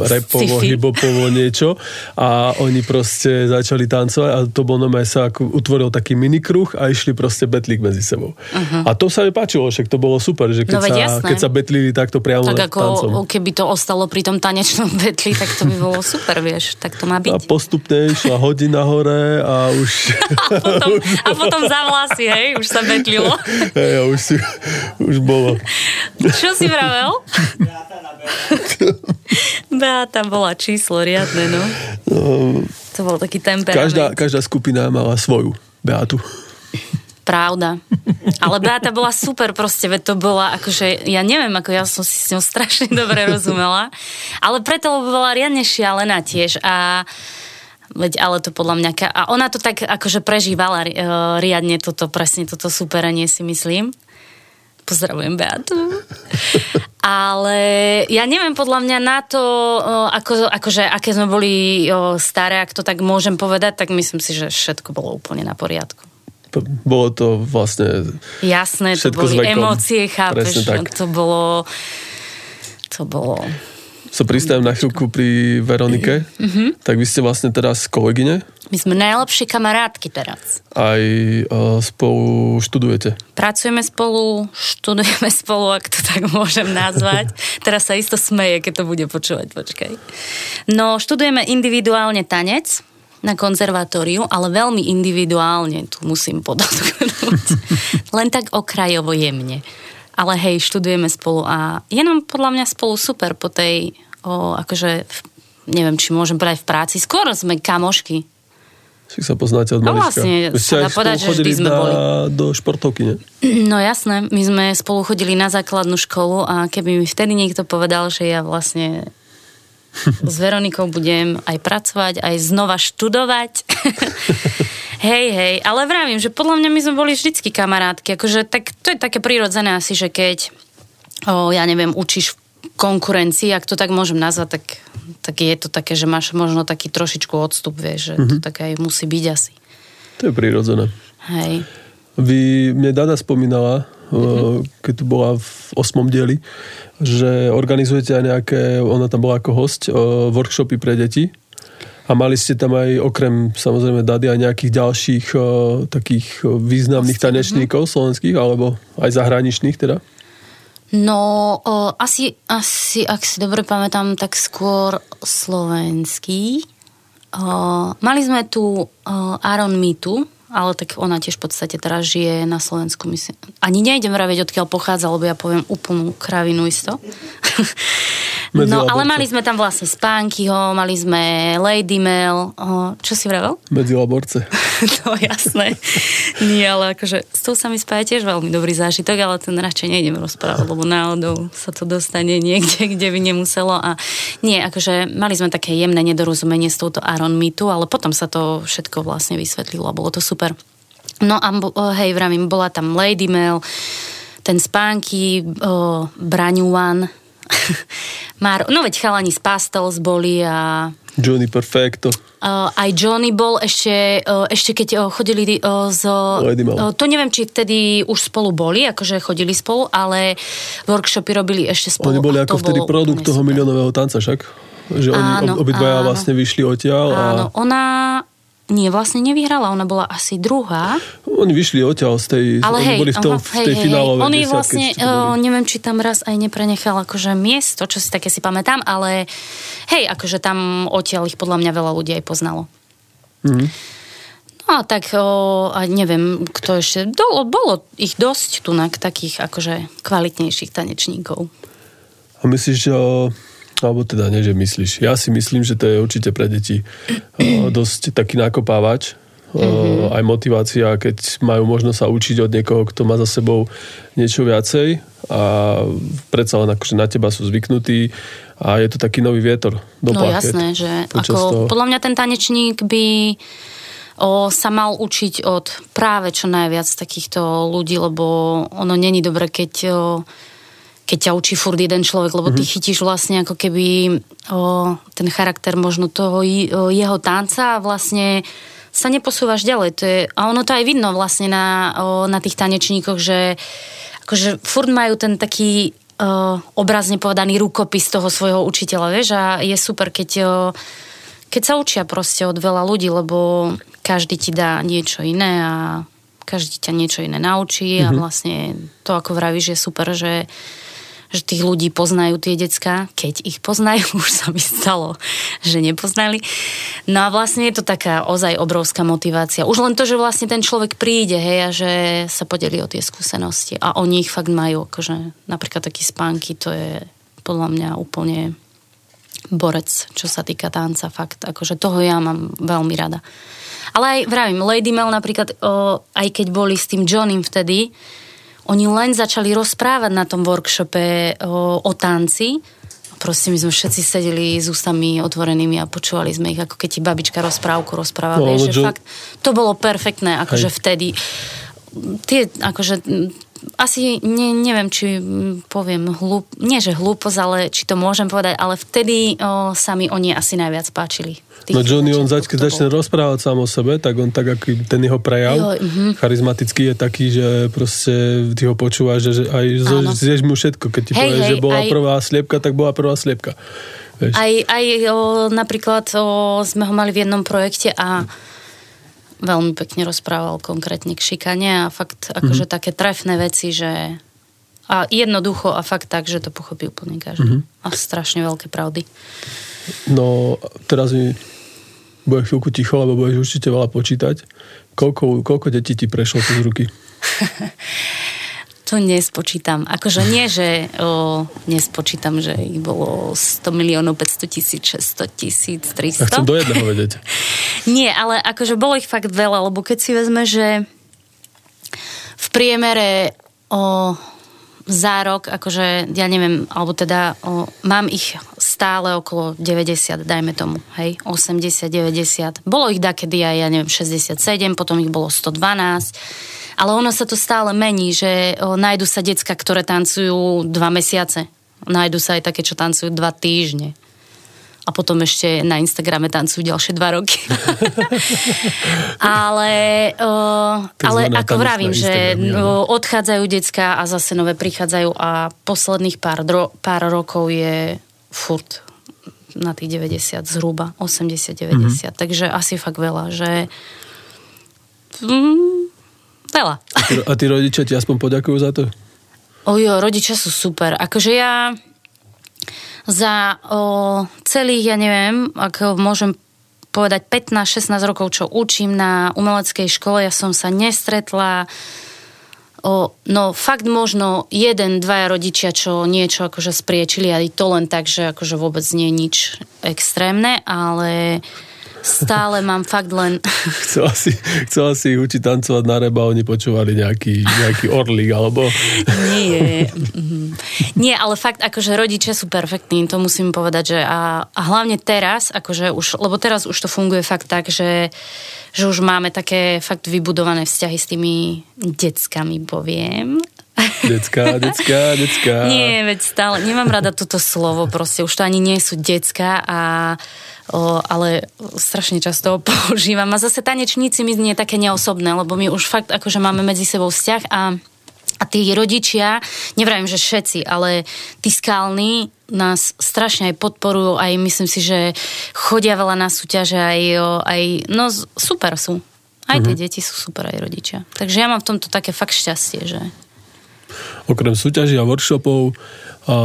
A: repovo, hibopovo niečo a oni proste začali tancovať a to bol normálne sa ako utvoril taký minikruh a išli proste betlík medzi sebou. Uh-huh. A to sa mi páčilo, však to bolo super, že keď, no, sa, keď sa betlili takto priamo
B: Tak ako
A: tancom.
B: keby to ostalo pri tom tanečnom betli, tak to by bolo super, vieš, tak to má byť.
A: A postupne išla hodina hore a už...
B: a, potom, a potom za vlasy, hej, už sa betlilo.
A: hej, a už, si, už bolo.
B: Čo si vravel? Beata bola číslo riadne, no. no to bol taký temperament.
A: Každá, každá skupina mala svoju Beatu.
B: Pravda. Ale Beata bola super proste, veď to bola akože, ja neviem, ako ja som si s ňou strašne dobre rozumela, ale preto bola riadne šialená tiež a Veď, ale to podľa mňa... A ona to tak akože prežívala uh, riadne toto, presne toto superenie si myslím. Pozdravujem Beatu. Ale ja neviem, podľa mňa na to, uh, ako, akože, aké sme boli uh, staré, ak to tak môžem povedať, tak myslím si, že všetko bolo úplne na poriadku
A: bolo to vlastne
B: Jasné, to boli emócie, chápeš, to bolo to bolo
A: sa pristavím na chvíľku pri Veronike, mm-hmm. tak vy ste vlastne teraz kolegyne?
B: My sme najlepšie kamarátky teraz.
A: Aj uh, spolu študujete?
B: Pracujeme spolu, študujeme spolu, ak to tak môžem nazvať. teraz sa isto smeje, keď to bude počúvať, počkaj. No, študujeme individuálne tanec, na konzervatóriu, ale veľmi individuálne, tu musím podotknúť. Len tak okrajovo jemne. Ale hej, študujeme spolu a je nám podľa mňa spolu super po tej, o, akože, neviem, či môžem povedať v práci. Skôr sme kamošky.
A: Však sa poznáte od no,
B: vlastne, sa dá povedať, že vždy sme
A: na,
B: boli.
A: do športovky, ne?
B: No jasné, my sme spolu chodili na základnú školu a keby mi vtedy niekto povedal, že ja vlastne s Veronikou budem aj pracovať, aj znova študovať. hej, hej, ale vravím, že podľa mňa my sme boli vždycky kamarátky, akože tak, to je také prirodzené asi, že keď, o, ja neviem, učíš v konkurencii, ak to tak môžem nazvať, tak, tak je to také, že máš možno taký trošičku odstup, vieš, že mm-hmm. to mhm. tak aj musí byť asi.
A: To je prirodzené.
B: Hej.
A: Vy, mne Dada spomínala, mm-hmm. keď tu bola v osmom dieli, že organizujete aj nejaké, ona tam bola ako host, workshopy pre deti. A mali ste tam aj okrem samozrejme Dady aj nejakých ďalších uh, takých významných tanečníkov slovenských alebo aj zahraničných teda?
B: No, asi, asi, ak si dobre pamätám, tak skôr slovenský. Mali sme tu uh, Aaron Mitu, ale tak ona tiež v podstate teraz žije na Slovensku. Myslím. Ani nejdem vraviť, odkiaľ pochádza, lebo ja poviem úplnú kravinu isto. No, ale mali sme tam vlastne Spánkyho, mali sme Lady Mail. O, čo si vravel?
A: Medzi laborce.
B: no jasné. Nie, ale akože s tou sa mi spája tiež veľmi dobrý zážitok, ale ten radšej nejdem rozprávať, lebo náhodou sa to dostane niekde, kde by nemuselo. A nie, akože mali sme také jemné nedorozumenie s touto Aaron Mitu, ale potom sa to všetko vlastne vysvetlilo a bolo to super. No a hej, vravím, bola tam Lady Mail, ten spánky, o, Braňuan, Mar- no veď chalani z Pastels boli a
A: Johnny Perfecto.
B: Uh, aj Johnny bol ešte, uh, ešte keď uh, chodili uh, z... Uh, to neviem, či vtedy už spolu boli, akože chodili spolu, ale workshopy robili ešte spolu.
A: Oni boli ako vtedy produkt toho
B: super.
A: miliónového tanca však? Že oni
B: Áno,
A: ob, obidvaja
B: áno.
A: vlastne vyšli odtiaľ a
B: Áno, ona... Nie, vlastne nevyhrala, ona bola asi druhá.
A: oni vyšli odtiaľ z tej,
B: Ale
A: oni
B: hej,
A: boli v, tom,
B: aha,
A: v tej
B: hej,
A: finálovej
B: hej. On jej
A: desiatke,
B: vlastne, uh, neviem, či tam raz aj neprenechal akože miesto, čo si také si pamätám, ale hej, akože tam odtiaľ ich podľa mňa veľa ľudí aj poznalo.
A: Mhm.
B: No a tak, o, a neviem, kto ešte, bolo, bolo ich dosť tu takých akože kvalitnejších tanečníkov.
A: A myslíš, že... Alebo teda nie, že myslíš. Ja si myslím, že to je určite pre deti o, dosť taký nakopávač. O,
B: Mhm.
A: Aj motivácia, keď majú možnosť sa učiť od niekoho, kto má za sebou niečo viacej a predsa len akože na teba sú zvyknutí a je to taký nový vietor do
B: No
A: plachet
B: jasné, že ako,
A: toho.
B: podľa mňa ten tanečník by o, sa mal učiť od práve čo najviac takýchto ľudí, lebo ono není dobre, keď o, keď ťa učí furt jeden človek, lebo ty chytíš vlastne ako keby o, ten charakter možno toho o, jeho tanca a vlastne sa neposúvaš ďalej. To je, a ono to aj vidno vlastne na, o, na tých tanečníkoch, že akože furt majú ten taký o, obrazne povedaný rukopis toho svojho učiteľa, vieš, a je super, keď o, keď sa učia proste od veľa ľudí, lebo každý ti dá niečo iné a každý ťa niečo iné naučí a vlastne to, ako vravíš, je super, že že tých ľudí poznajú tie decka, keď ich poznajú, už sa mi stalo, že nepoznali. No a vlastne je to taká ozaj obrovská motivácia. Už len to, že vlastne ten človek príde, hej, a že sa podelí o tie skúsenosti. A oni ich fakt majú, akože napríklad taký spánky, to je podľa mňa úplne borec, čo sa týka tanca, fakt. Akože toho ja mám veľmi rada. Ale aj, vravím, Lady Mel napríklad, o, aj keď boli s tým Johnem vtedy, oni len začali rozprávať na tom workshope o, o tanci. Proste my sme všetci sedeli s ústami otvorenými a počúvali sme ich, ako keď ti babička rozprávku rozpráva.
A: No,
B: vieš, že fakt, to bolo perfektné, akože
A: Hej.
B: vtedy. Tie, akože, asi ne, neviem, či poviem hlúp, nie že hlúposť, ale či to môžem povedať, ale vtedy o, sa mi oni asi najviac páčili. Tých
A: No Johnny, on zač, keď začne
B: bolo.
A: rozprávať sám o sebe, tak on tak, ako ten jeho prejav
B: Jo, mhm.
A: charizmatický je taký, že proste ty ho počúvaš, že, že aj zo, zješ mu všetko. Keď ti
B: Hej,
A: povieš,
B: hej,
A: že bola
B: aj-
A: prvá sliepka, tak bola prvá sliepka. Vieš?
B: Aj, aj o, napríklad o, sme ho mali v jednom projekte a veľmi pekne rozprával konkrétne k šikane a fakt akože také trefné veci, že a jednoducho a fakt tak, že to pochopí úplne každý. A strašne veľké pravdy.
A: No, teraz mi bude chvíľku ticho, lebo budeš určite veľa počítať. Koľko, koľko detí ti prešlo cez ruky?
B: To nespočítam. Akože nie, že o, nespočítam, že ich bolo 100 miliónov, 500 tisíc, 600 tisíc,
A: Ja
B: 300.
A: chcem do jedného vedieť.
B: Nie, ale akože bolo ich fakt veľa, lebo keď si vezme, že v priemere o, za rok, akože ja neviem, alebo teda o, mám ich stále okolo 90, dajme tomu, hej, 80, 90. Bolo ich dakedy aj, ja neviem, 67, potom ich bolo 112, ale ono sa to stále mení, že o, nájdu sa decka, ktoré tancujú dva mesiace. Nájdu sa aj také, čo tancujú dva týždne a potom ešte na Instagrame tancujú ďalšie dva roky. ale uh, ale ako vravím, že
A: áno.
B: no, odchádzajú decka a zase nové prichádzajú a posledných pár, dro- pár rokov je furt na tých 90 zhruba, 80-90.
A: Mhm.
B: Mm-hmm. Takže asi fakt veľa, že mm, veľa.
A: A tí, a tí rodičia ti aspoň poďakujú za to?
B: Ojo, rodičia sú super. Akože ja za o, celých, ja neviem, ako môžem povedať 15-16 rokov, čo učím na umeleckej škole, ja som sa nestretla. O, no fakt možno jeden, dvaja rodičia, čo niečo akože spriečili, aj to len tak, že akože vôbec nie je nič extrémne, ale stále mám fakt len...
A: Chcela si, chcela si ich učiť tancovať na reba, oni počúvali nejaký, nejaký orlík, alebo...
B: Nie. Mhm. Nie, ale fakt, akože rodičia sú perfektní, to musím povedať, že a, a hlavne teraz, akože už, lebo teraz už to funguje fakt tak, že že už máme také fakt vybudované vzťahy s tými deckami, poviem.
A: Decka, decka, decka.
B: Nie, veď stále, nemám rada toto slovo, proste už to ani nie sú decka a o, ale strašne často ho používam. A zase tanečníci mi znie také neosobné, lebo my už fakt akože máme medzi sebou vzťah a a tí rodičia, nevrajím, že všetci, ale tí skalní nás strašne aj podporujú, aj myslím si, že chodia veľa na súťaže, aj, aj no super sú. Aj tie uh-huh. deti sú super, aj rodičia. Takže ja mám v tomto také fakt šťastie, že...
A: Okrem súťaží a workshopov a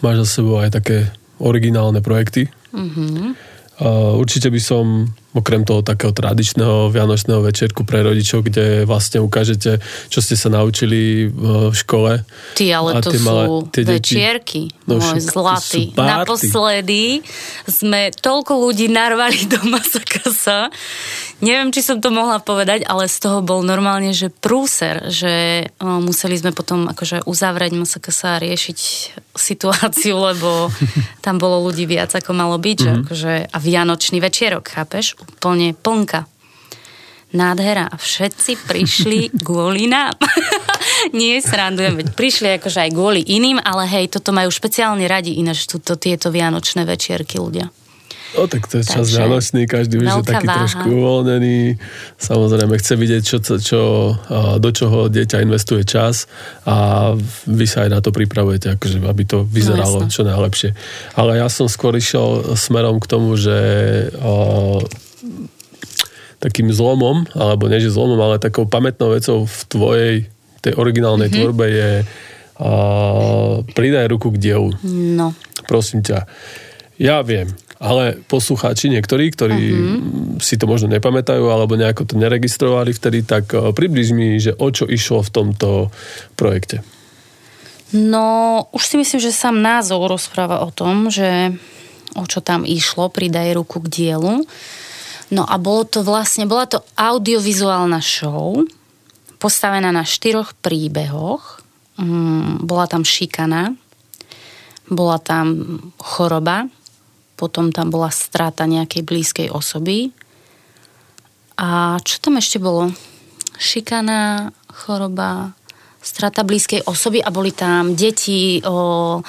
A: máš za sebou aj také originálne projekty. Uh-huh. A určite by som okrem toho takého tradičného vianočného večerku pre rodičov, kde vlastne ukážete, čo ste sa naučili v škole.
B: Ty, ale to sú malé, tie večierky, no, môj zlatý. Naposledy sme toľko ľudí narvali do Masakasa. Neviem, či som to mohla povedať, ale z toho bol normálne, že prúser, že o, museli sme potom akože uzavrieť Masakasa a riešiť situáciu, lebo tam bolo ľudí viac, ako malo byť. Mm-hmm. Že mhm. akože, a vianočný večierok, chápeš? Úplne plnka. Nádhera. A všetci prišli kvôli nám. Nie, srandujem, veď prišli akože aj kvôli iným, ale hej, toto majú špeciálne radi ináč túto, tieto vianočné večierky ľudia.
A: No tak to je čas vianočný, každý už je taký váha. trošku uvoľnený. Samozrejme chce vidieť, čo, čo, do čoho dieťa investuje čas a vy sa aj na to pripravujete, akože, aby to vyzeralo no, čo najlepšie. Ale ja som skôr išiel smerom k tomu, že o, takým zlomom, alebo nie že zlomom, ale takou pamätnou vecou v tvojej, tej originálnej mm-hmm. tvorbe je o, pridaj ruku k dielu.
B: No.
A: Prosím ťa. Ja viem, ale poslucháči niektorí, ktorí uh-huh. si to možno nepamätajú alebo nejako to neregistrovali vtedy, tak eh, približ mi, že o čo išlo v tomto projekte.
B: No, už si myslím, že sám názov rozpráva o tom, že o čo tam išlo, pridaj ruku k dielu. No a bolo to vlastne, bola to audiovizuálna show, postavená na štyroch príbehoch. Mm, bola tam šikana, bola tam choroba, potom tam bola strata nejakej blízkej osoby. A čo tam ešte bolo? Šikana, choroba, strata blízkej osoby a boli tam deti o,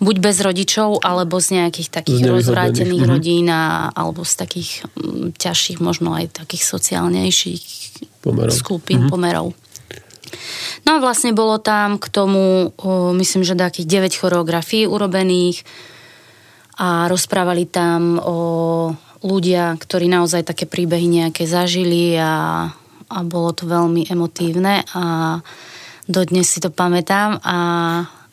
B: buď bez rodičov, alebo z nejakých takých rozvrátených mm-hmm. rodín a, alebo z takých m, ťažších, možno aj takých sociálnejších pomerov. skupín, mm-hmm. pomerov. No a vlastne bolo tam k tomu, o, myslím, že takých 9 choreografií urobených, a rozprávali tam o ľudia, ktorí naozaj také príbehy nejaké zažili a, a bolo to veľmi emotívne a dodnes si to pamätám a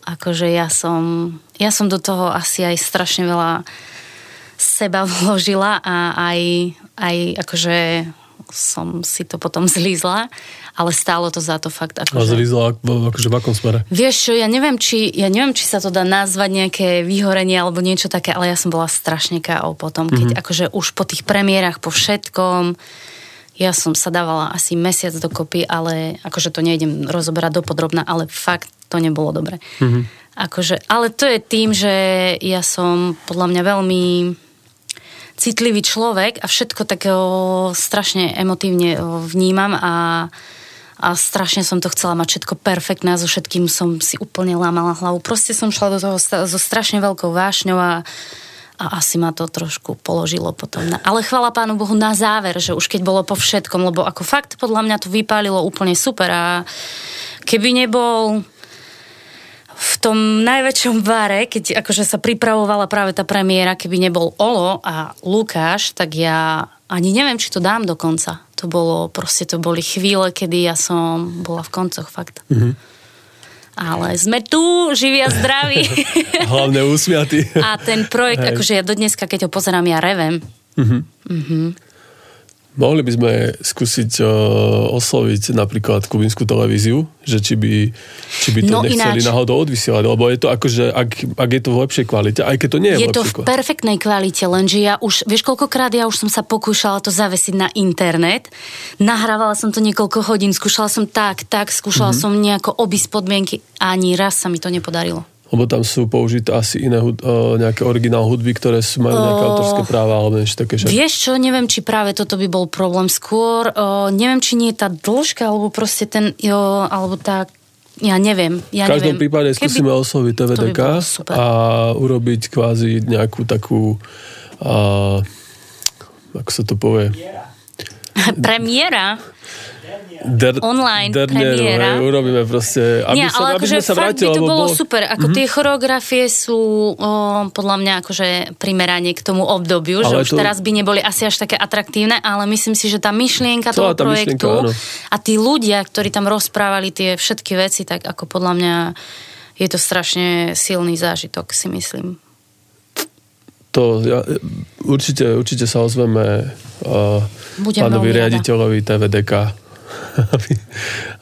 B: akože ja som, ja som do toho asi aj strašne veľa seba vložila a aj, aj akože som si to potom zlízla ale stálo to za to fakt.
A: Ako, a zlízla akože v akom smere?
B: Vieš čo, ja neviem, či, ja neviem, či sa to dá nazvať nejaké vyhorenie alebo niečo také, ale ja som bola strašne KO potom, keď mm-hmm. akože už po tých premiérach, po všetkom, ja som sa dávala asi mesiac dokopy, ale akože to nejdem rozoberať dopodrobná, ale fakt to nebolo dobre. Mm-hmm. Akože, ale to je tým, že ja som podľa mňa veľmi citlivý človek a všetko takého strašne emotívne vnímam a a strašne som to chcela mať všetko perfektné a so všetkým som si úplne lámala hlavu. Proste som šla do toho so strašne veľkou vášňou a, a asi ma to trošku položilo potom. Na, ale chvala Pánu Bohu na záver, že už keď bolo po všetkom, lebo ako fakt podľa mňa to vypálilo úplne super a keby nebol v tom najväčšom bare, keď akože sa pripravovala práve tá premiéra, keby nebol Olo a Lukáš, tak ja ani neviem, či to dám do konca to bolo, proste to boli chvíle, kedy ja som bola v koncoch fakt. Mm-hmm. Ale sme tu, živí a zdraví.
A: Hlavne úsmiatí.
B: a ten projekt, Hej. akože ja do dneska, keď ho pozerám, ja revem. Mm-hmm. Mm-hmm.
A: Mohli by sme skúsiť uh, osloviť napríklad kubinskú televíziu, že či by, či by to
B: No
A: nechceli
B: ináč.
A: náhodou odvysielať, lebo je to akože, ak, ak je to v lepšej kvalite, aj keď to nie je,
B: Je
A: v
B: to v
A: kvalite.
B: perfektnej kvalite, lenže ja už, vieš koľkokrát ja už som sa pokúšala to zavesiť na internet. Nahrávala som to niekoľko hodín, skúšala som tak, tak, skúšala
A: Mhm.
B: som nejako obísť podmienky ani raz sa mi to nepodarilo.
A: Lebo tam sú použité asi iné hud, uh, nejaké originál hudby, ktoré sú, majú nejaké autorské práva alebo niečo také. Že...
B: Vieš čo, neviem, či práve toto by bol problém skôr. O, neviem, či nie je tá dĺžka, alebo proste ten, jo, alebo tá, ja neviem. Ja
A: V každom
B: neviem.
A: prípade skúsime osloviť TVDK
B: to by
A: a urobiť kvázi nejakú takú uh, ako sa to povie?
B: Premiéra.
A: Der,
B: Online
A: derniéru,
B: premiéra.
A: hej, urobíme proste, aby,
B: Nie,
A: sa,
B: ale
A: aby
B: akože
A: sa vrátili,
B: by to bolo
A: bolo-
B: super. Ako tie choreografie sú o, podľa mňa akože primeranie k tomu obdobiu, že
A: Ale
B: už
A: to-
B: teraz by neboli asi až také atraktívne, ale myslím si, že tá myšlienka toho
A: tá myšlienka,
B: projektu
A: áno.
B: a tí ľudia, ktorí tam rozprávali tie všetky veci, tak ako podľa mňa je to strašne silný zážitok, si myslím.
A: To, ja, určite, určite sa ozveme uh,
B: Budem
A: pánovi riaditeľovi TVDK, aby,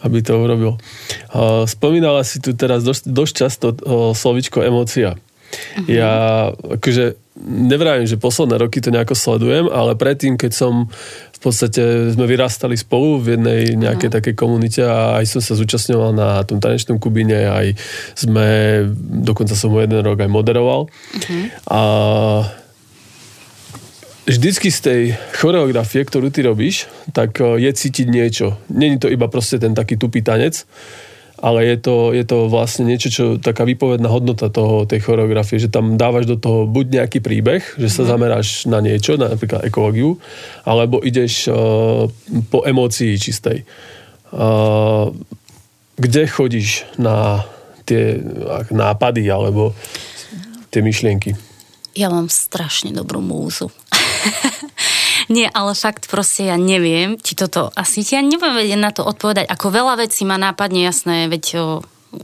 A: aby to urobil. Uh, spomínala si tu teraz dosť, dosť často uh, slovičko emócia.
B: Mhm.
A: Ja akože nevravím, že posledné roky to nejako sledujem, ale predtým, keď som v podstate sme vyrastali spolu v jednej nejakej takej komunite a aj som sa zúčastňoval na tom tanečnom kubine, aj sme, dokonca som ho jeden rok aj moderoval. A vždycky z tej choreografie, ktorú ty robíš, tak eh, je cítiť niečo. Není to iba proste ten taký tupý tanec, ale je to, je to vlastne niečo, čo taká výpovedná hodnota toho, tej choreografie, že tam dávaš do toho buď nejaký príbeh, že sa zameráš na niečo, na napríklad ekológiu, alebo ideš uh, po emócii čistej. Uh, kde chodíš na tie nápady alebo tie myšlienky?
B: Ja mám strašne dobrú múzu. Nie, ale fakt proste ja neviem, ti toto asi ja nebudem vedieť na to odpovedať. Ako veľa vecí ma nápadne jasné, veď o,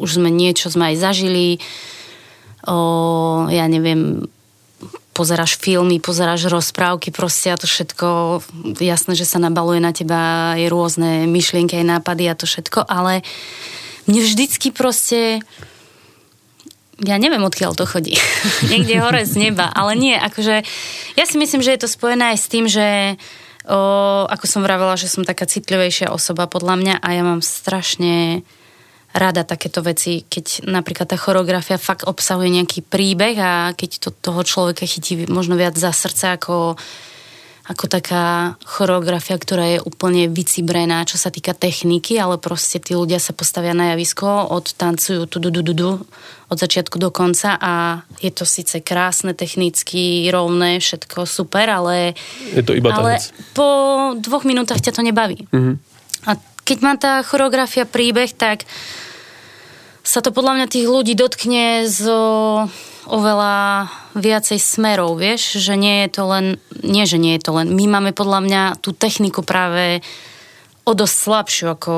B: už sme niečo sme aj zažili. O, ja neviem, pozeráš filmy, pozeráš rozprávky, proste a to všetko, jasné, že sa nabaluje na teba aj rôzne myšlienky, aj nápady a to všetko, ale mne vždycky proste ja neviem, odkiaľ to chodí. Niekde hore z neba. Ale nie, akože ja si myslím, že je to spojené aj s tým, že o, ako som vravela, že som taká citlivejšia osoba podľa mňa a ja mám strašne rada takéto veci, keď napríklad tá choreografia fakt obsahuje nejaký príbeh a keď to toho človeka chytí možno viac za srdce ako ako taká choreografia, ktorá je úplne vycibrená, čo sa týka techniky, ale proste tí ľudia sa postavia na javisko, odtancujú tu du, du, du, du, od začiatku do konca a je to síce krásne, technicky, rovné, všetko super, ale,
A: Je to iba
B: ale
A: tanec.
B: po dvoch minútach ťa to nebaví.
A: Mhm.
B: A keď má tá choreografia príbeh, tak sa to podľa mňa tých ľudí dotkne zo oveľa viacej smerov, vieš, že nie je to len, nie, že nie je to len, my máme podľa mňa tú techniku práve o dosť slabšiu ako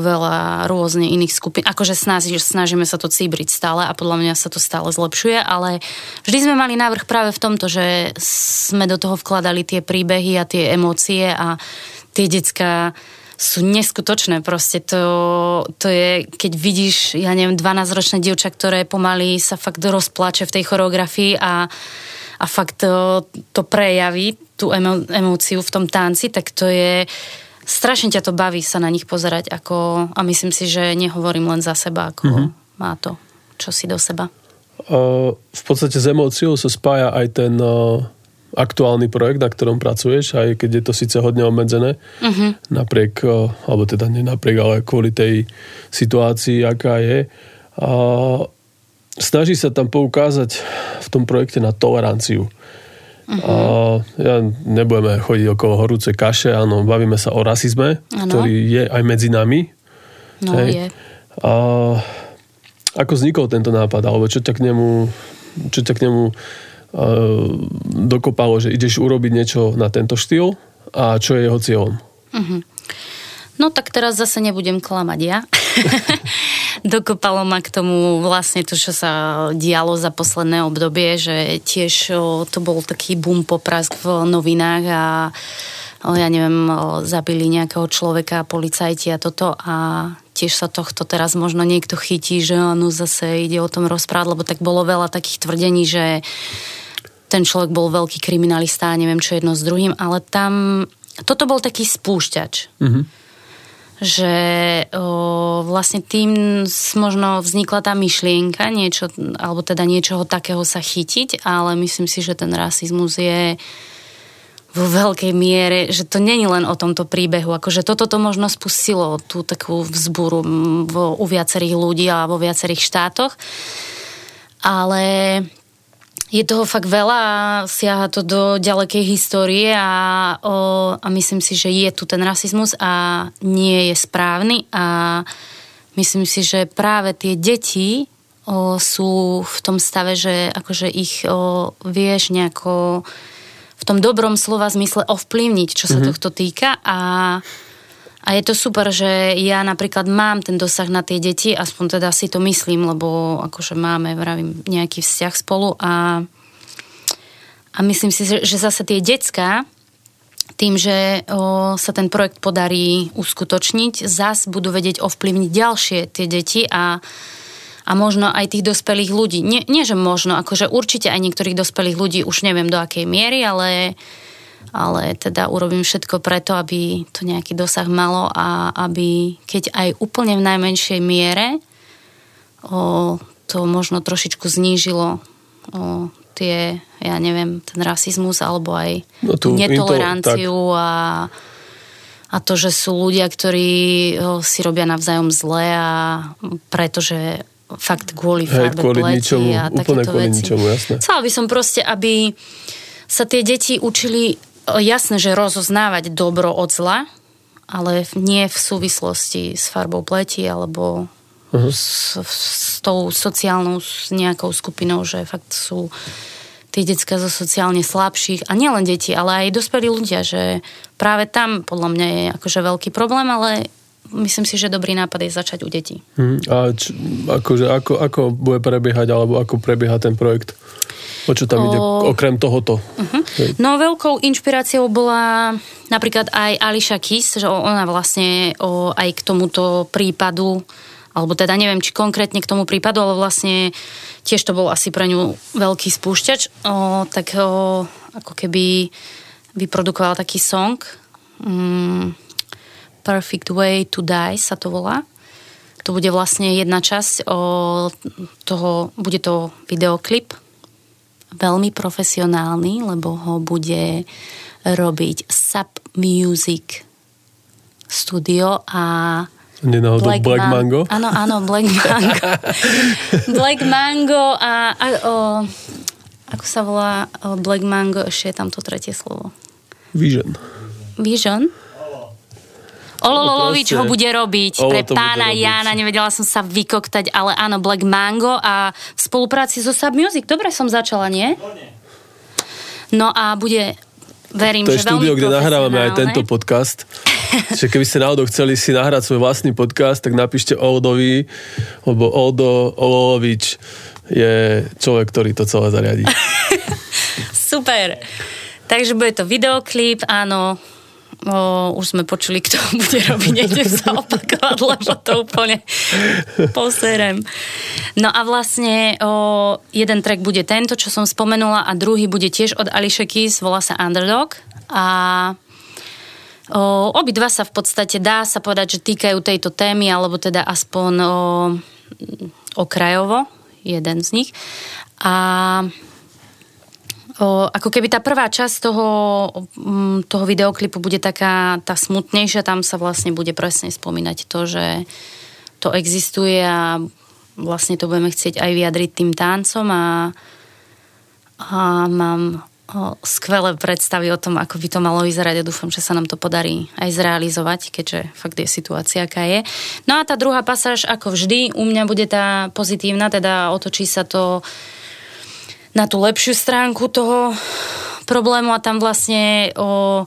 B: veľa rôzne iných skupín. Akože snaží, snažíme sa to cíbriť stále a podľa mňa sa to stále zlepšuje, ale vždy sme mali návrh práve v tomto, že sme do toho vkladali tie príbehy a tie emócie a tie decka sú neskutočné proste. To, to je, keď vidíš, ja neviem, 12-ročné dievča, ktoré pomaly sa fakt rozplače v tej choreografii a, a fakt to, to prejaví, tú emo, emóciu v tom tanci, tak to je strašne ťa to baví sa na nich pozerať ako, a myslím si, že nehovorím len za seba, ako mm-hmm. má to čo si do seba.
A: Uh, v podstate s emóciou sa spája aj ten uh, aktuálny projekt, na ktorom pracuješ, aj keď je to síce hodne obmedzené, uh-huh. napriek, uh, alebo teda nie napriek, ale kvôli tej situácii, aká je. Snaží sa tam poukázať v tom projekte na toleranciu. Uh-huh. Uh, ja nebudeme chodiť okolo horúce kaše, áno, bavíme sa o rasizme,
B: Áno.
A: ktorý je aj medzi nami.
B: No
A: Hej.
B: je.
A: A ako vznikol tento nápad, alebo čo ťa k nemu, čo ťa k nemu uh, dokopalo, že ideš urobiť niečo na tento štýl a čo je jeho cieľom?
B: No tak teraz zase nebudem klamať ja. Dokopalo ma k tomu vlastne to, čo sa dialo za posledné obdobie, že tiež to bol taký boom poprask v novinách a ja neviem, zabili nejakého človeka, policajti a toto. A tiež sa tohto teraz možno niekto chytí, že áno, zase ide o tom rozprávať, lebo tak bolo veľa takých tvrdení, že ten človek bol veľký kriminalista a neviem čo jedno s druhým, ale tam toto bol taký spúšťač. Mm-hmm že o, vlastne tým možno vznikla tá myšlienka, niečo, alebo teda niečoho takého sa chytiť, ale myslím si, že ten rasizmus je vo veľkej miere, že to není len o tomto príbehu, akože toto to možno spustilo tú takú vzburu vo, u viacerých ľudí a vo viacerých štátoch, ale je toho fakt veľa a siaha to do ďalekej histórie a, o, a myslím si, že je tu ten rasizmus a nie je správny a myslím si, že práve tie deti o, sú v tom stave, že akože ich o, vieš nejako v tom dobrom slova zmysle ovplyvniť, čo sa mm-hmm. tohto týka a a je to super, že ja napríklad mám ten dosah na tie deti, aspoň teda si to myslím, lebo akože máme, vravím, nejaký vzťah spolu a, a myslím si, že zase tie decka, tým, že o, sa ten projekt podarí uskutočniť, zas budú vedieť ovplyvniť ďalšie tie deti a, a možno aj tých dospelých ľudí. Nie, nie, že možno, akože určite aj niektorých dospelých ľudí, už neviem do akej miery, ale ale teda urobím všetko preto, aby to nejaký dosah malo a aby keď aj úplne v najmenšej miere o, to možno trošičku znížilo o, tie, ja neviem, ten rasizmus alebo aj no tú netoleranciu a, a to, že sú ľudia, ktorí si robia navzájom zle a pretože fakt kvôli farbe pleti ničomu, a takéto veci. Ničomu, jasné. Chcela by som proste, aby sa tie deti učili jasné, že rozoznávať dobro od zla, ale nie v súvislosti s farbou pleti alebo uh-huh. s, s tou sociálnou s nejakou skupinou, že fakt sú tí detská zo sociálne slabších a nielen deti, ale aj dospelí ľudia, že práve tam podľa mňa je akože veľký problém, ale myslím si, že dobrý nápad je začať u detí.
A: Hmm. A č, akože ako, ako bude prebiehať, alebo ako prebieha ten projekt? O čo tam o... ide, okrem tohoto? Uh-huh.
B: No veľkou inšpiráciou bola napríklad aj Ališa Kis, že ona vlastne o, aj k tomuto prípadu alebo teda neviem, či konkrétne k tomu prípadu, ale vlastne tiež to bol asi pre ňu veľký spúšťač, o, tak o, ako keby vyprodukoval taký song mm, Perfect Way to Die sa to volá. To bude vlastne jedna časť o toho, bude to videoklip veľmi profesionálny, lebo ho bude robiť Sub Music Studio a
A: Black, Black Man- Mango?
B: Áno, áno, Black Mango. Black Mango a, a o, ako sa volá o, Black Mango, ešte je tam to tretie slovo.
A: Vision.
B: Vision? Ololovič ho bude robiť Olo pre pána Jana, nevedela som sa vykoktať, ale áno, Black Mango a v spolupráci so Sub Music. Dobre som začala, nie? No a bude, verím,
A: to
B: že
A: je štúdio, kde nahrávame aj tento podcast. Čiže keby ste náhodou chceli si nahrať svoj vlastný podcast, tak napíšte Oldovi, lebo Oldo Ololovič je človek, ktorý to celé zariadí.
B: Super. Takže bude to videoklip, áno, O, už sme počuli, kto bude robiť, nejdem sa opakovať, lebo to úplne poserem. No a vlastne o, jeden track bude tento, čo som spomenula a druhý bude tiež od Alicia Keys, volá sa Underdog a o, obidva sa v podstate dá sa povedať, že týkajú tejto témy, alebo teda aspoň okrajovo, jeden z nich. A Ako keby tá prvá časť toho, mm, toho videoklipu bude taká tá smutnejšia, tam sa vlastne bude presne spomínať to, že to existuje a vlastne to budeme chcieť aj vyjadriť tým táncom a, a mám skvelé predstavy o tom, ako by to malo vyzerať a dúfam, že sa nám to podarí aj zrealizovať, keďže fakt je situácia, aká je. No a tá druhá pasáž, ako vždy, u mňa bude tá pozitívna, teda otočí sa to na tú lepšiu stránku toho problému a tam vlastne o,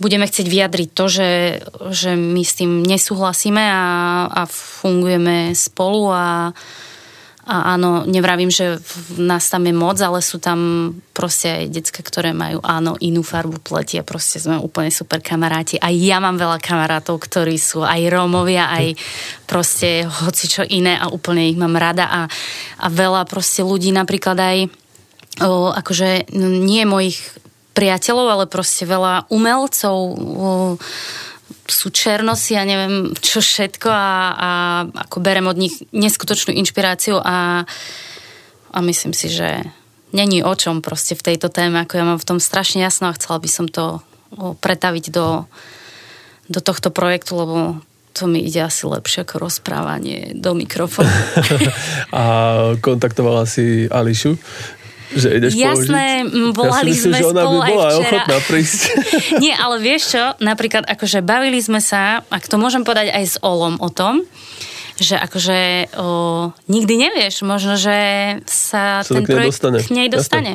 B: budeme chcieť vyjadriť to, že, že my s tým nesúhlasíme a, a fungujeme spolu a, a áno, nevravím, že nás tam je moc, ale sú tam proste aj decka, ktoré majú áno, inú farbu pleti a proste sme úplne super kamaráti. A ja mám veľa kamarátov, ktorí sú aj Rómovia, aj proste hoci čo iné a úplne ich mám rada a, a veľa proste ľudí napríklad aj akože nie mojich priateľov, ale proste veľa umelcov sú černosy a neviem čo všetko a, a ako berem od nich neskutočnú inšpiráciu a, a myslím si, že není o čom proste v tejto téme, ako ja mám v tom strašne jasno a chcela by som to pretaviť do, do tohto projektu, lebo to mi ide asi lepšie ako rozprávanie do mikrofónu.
A: a kontaktovala si Ališu že ideš
B: Jasné,
A: použiť?
B: volali
A: ja myslím,
B: sme
A: že ona
B: spolu
A: by bola
B: aj včera.
A: ochotná prísť.
B: Nie, ale vieš čo, napríklad akože bavili sme sa, ak to môžem povedať aj s Olom o tom, že akože o, nikdy nevieš, možno, že sa,
A: Sa
B: ten projekt
A: dostane.
B: k nej dostane.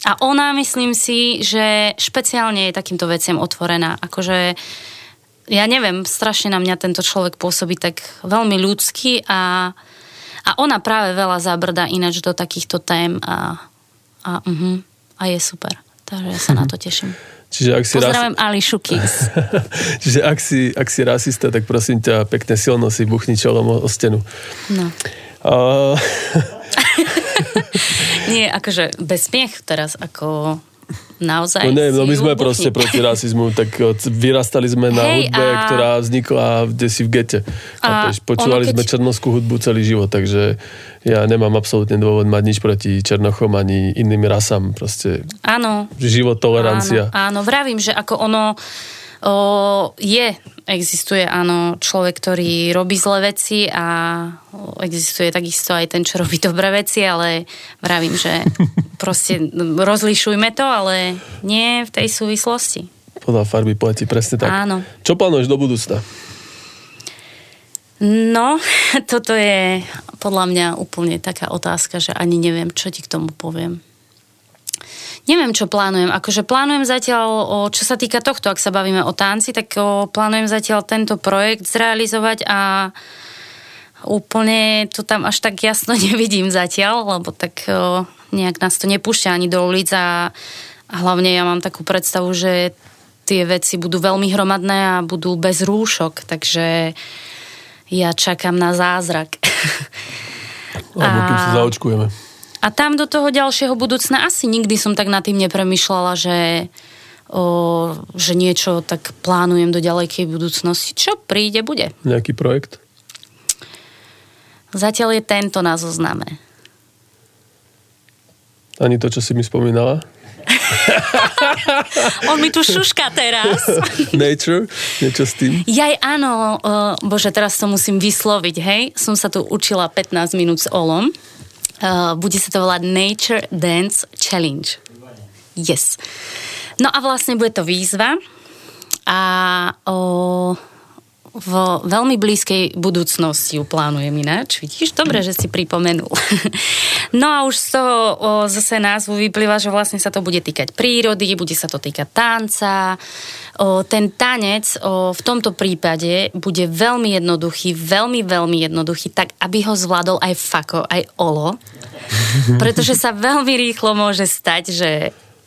B: A ona, myslím si, že špeciálne je takýmto veciam otvorená. Akože ja neviem, strašne na mňa tento človek pôsobí tak veľmi ľudský a, a ona práve veľa zabrdá ináč do takýchto tém a, a, uh-huh, a je super. Takže ja sa na to teším.
A: Čiže ak si.
B: Pozdravujem Ali Šukis.
A: Čiže ak si, ak si rasista, tak prosím ťa, pekne silno si buchni čelom o, o stenu.
B: No.
A: Uh...
B: Nie, akože bez smiech teraz, ako naozaj
A: No neviem, no my sme
B: ju
A: proste
B: buchni.
A: proti rasizmu, tak c- vyrastali sme na
B: Hej,
A: hudbe,
B: a-
A: ktorá vznikla kde si v gete.
B: A
A: A Počúvali
B: ono, keď-
A: sme černoskú hudbu celý život, takže ja nemám absolútne dôvod mať nič proti černochom ani iným rasám. Proste
B: Áno.
A: život, tolerancia.
B: Áno, áno, vravím, že ako ono o, je, existuje áno, človek, ktorý robí zlé veci a existuje takisto aj ten, čo robí dobré veci, ale vravím, že proste rozlišujme to, ale nie v tej súvislosti.
A: Podľa farby platí presne tak.
B: Áno.
A: Čo plánuješ do budúcna?
B: No, toto je podľa mňa úplne taká otázka, že ani neviem, čo ti k tomu poviem. Neviem, čo plánujem. Akože plánujem zatiaľ, o, čo sa týka tohto, ak sa bavíme o tanci, tak o, plánujem zatiaľ tento projekt zrealizovať a úplne to tam až tak jasno nevidím zatiaľ, lebo tak o, nejak nás to nepúšťa ani do ulic a, a hlavne ja mám takú predstavu, že tie veci budú veľmi hromadné a budú bez rúšok, takže ja čakám na zázrak.
A: Alebo kým sa zaočkujeme.
B: A tam do toho ďalšieho budúcna asi nikdy som tak nad tým nepremýšľala, že, o, že niečo tak plánujem do ďalekej budúcnosti. Čo príde, bude.
A: Nejaký projekt?
B: Zatiaľ je tento na zozname.
A: Ani to, čo si mi spomínala?
B: On mi tu šuška teraz.
A: Nature? Niečo s tým?
B: Jaj, áno, uh, bože, teraz to musím vysloviť, hej. Som sa tu učila 15 minút s Olom. Uh, bude sa to volať Nature Dance Challenge. Yes. No a vlastne bude to výzva a o, v veľmi blízkej budúcnosti ju plánujem ináč. Vidíš, dobre, že si pripomenul. No a už z toho o, zase názvu vyplýva, že vlastne sa to bude týkať prírody, bude sa to týkať tanca. O, ten tanec o, v tomto prípade bude veľmi jednoduchý, veľmi, veľmi jednoduchý, tak aby ho zvládol aj Fako, aj Olo. Pretože sa veľmi rýchlo môže stať, že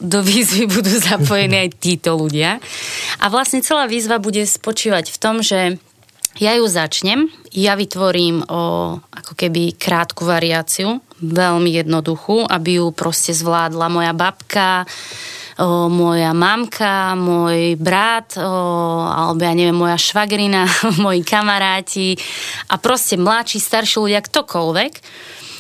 B: do výzvy budú zapojení aj títo ľudia. A vlastne celá výzva bude spočívať v tom, že ja ju začnem, ja vytvorím o, ako keby krátku variáciu, veľmi jednoduchú, aby ju proste zvládla moja babka, o, moja mamka, môj brat, o, alebo ja neviem, moja švagrina, moji kamaráti a proste mladší, starší ľudia, ktokoľvek.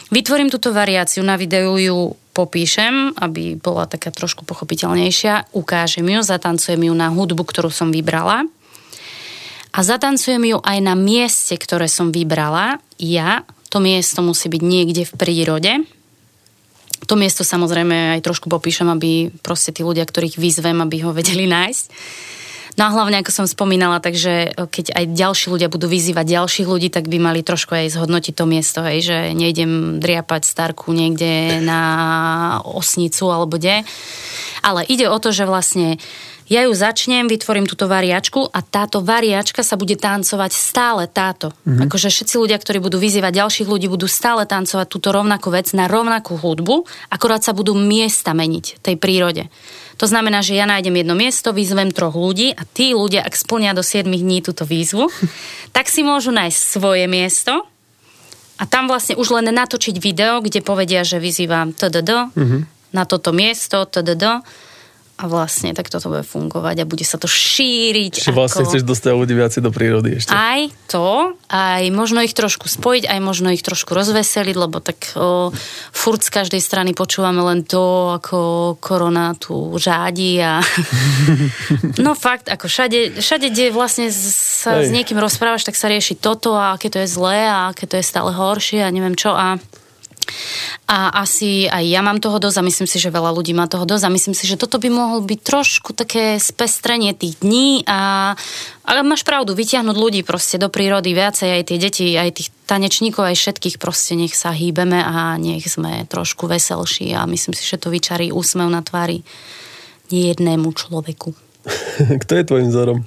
B: Vytvorím túto variáciu, na videu ju popíšem, aby bola taká trošku pochopiteľnejšia, ukážem ju, zatancujem ju na hudbu, ktorú som vybrala a zatancujem ju aj na mieste, ktoré som vybrala. Ja, to miesto musí byť niekde v prírode. To miesto samozrejme aj trošku popíšem, aby proste tí ľudia, ktorých vyzvem, aby ho vedeli nájsť. No a hlavne, ako som spomínala, takže keď aj ďalší ľudia budú vyzývať ďalších ľudí, tak by mali trošku aj zhodnotiť to miesto, hej, že nejdem driapať starku niekde na osnicu alebo kde. Ale ide o to, že vlastne Ja ju začnem, vytvorím túto variačku a táto variačka sa bude tancovať stále táto. Mm-hmm. Akože všetci ľudia, ktorí budú vyzývať ďalších ľudí, budú stále tancovať túto rovnakú vec na rovnakú hudbu, akorát sa budú miesta meniť tej prírode. To znamená, že ja nájdem jedno miesto, vyzvem troch ľudí a tí ľudia, ak splnia do 7 dní túto výzvu, tak si môžu nájsť svoje miesto a tam vlastne už len natočiť video, kde povedia, že vyzývam TDD mm-hmm. na toto miesto, TDD a vlastne tak toto bude fungovať a bude sa to šíriť.
A: Čiže vlastne chceš dostať ľudí viacej do prírody ešte.
B: Aj to, aj možno ich trošku spojiť, aj možno ich trošku rozveseliť, lebo tak o, furt z každej strany počúvame len to, ako korona tu žádi a no fakt, ako všade, všade kde vlastne sa Hej. s niekým rozprávaš, tak sa rieši toto a aké to je zlé a aké to je stále horšie a neviem čo a a asi aj ja mám toho dosť a myslím si, že veľa ľudí má toho dosť a myslím si, že toto by mohol byť trošku také spestrenie tých dní a ale máš pravdu, vyťahnuť ľudí proste do prírody viacej, aj tie deti, aj tých tanečníkov, aj všetkých proste nech sa hýbeme a nech sme trošku veselší a myslím si, že to vyčarí úsmev na tvári nejednému človeku.
A: Kto je tvojim vzorom?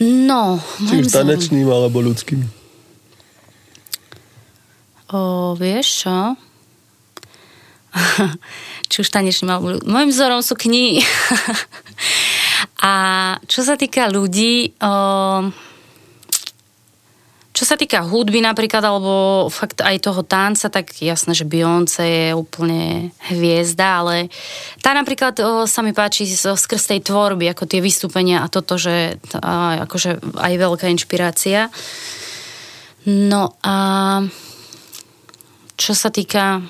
B: No,
A: Či už tanečným alebo ľudským?
B: O, vieš čo? Či už tanečným alebo. Mojím vzorom sú knihy. A čo sa týka ľudí, o, čo sa týka hudby napríklad, alebo fakt aj toho tanca, tak jasné, že Beyoncé je úplne hviezda, ale tá napríklad o, sa mi páči skrz tej tvorby, ako tie vystúpenia a toto, že tá, akože aj veľká inšpirácia. No a čo sa týka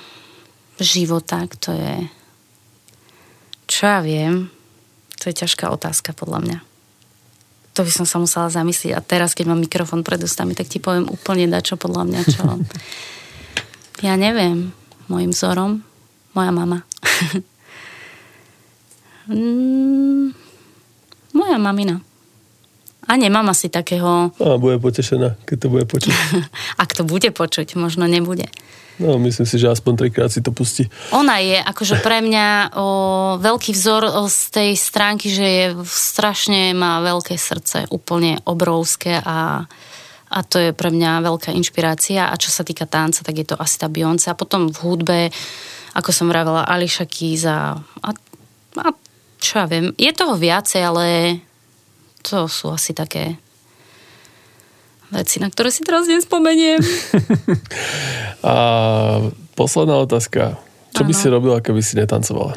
B: života, to je... Čo ja viem, to je ťažká otázka podľa mňa. To by som sa musela zamyslieť. A teraz, keď mám mikrofón pred ústami, tak ti poviem úplne dačo podľa mňa, čo... ja neviem. Mojim vzorom moja mama. Mm, moja mamina. A nemám asi takého...
A: A bude potešená, keď to bude počuť.
B: Ak to bude počuť, možno nebude.
A: No, myslím si, že aspoň trikrát si to pustí.
B: Ona je akože pre mňa o, veľký vzor o, z tej stránky, že je strašne má veľké srdce, úplne obrovské a, a to je pre mňa veľká inšpirácia. A čo sa týka tanca, tak je to asi tá Beyoncé. A potom v hudbe, ako som vravela, Ališa Keys a, a, a čo ja viem, je toho viacej, ale to sú asi také veci, na ktoré si teraz nespomeniem.
A: a posledná otázka. Čo ano. by si robila, keby si netancovala?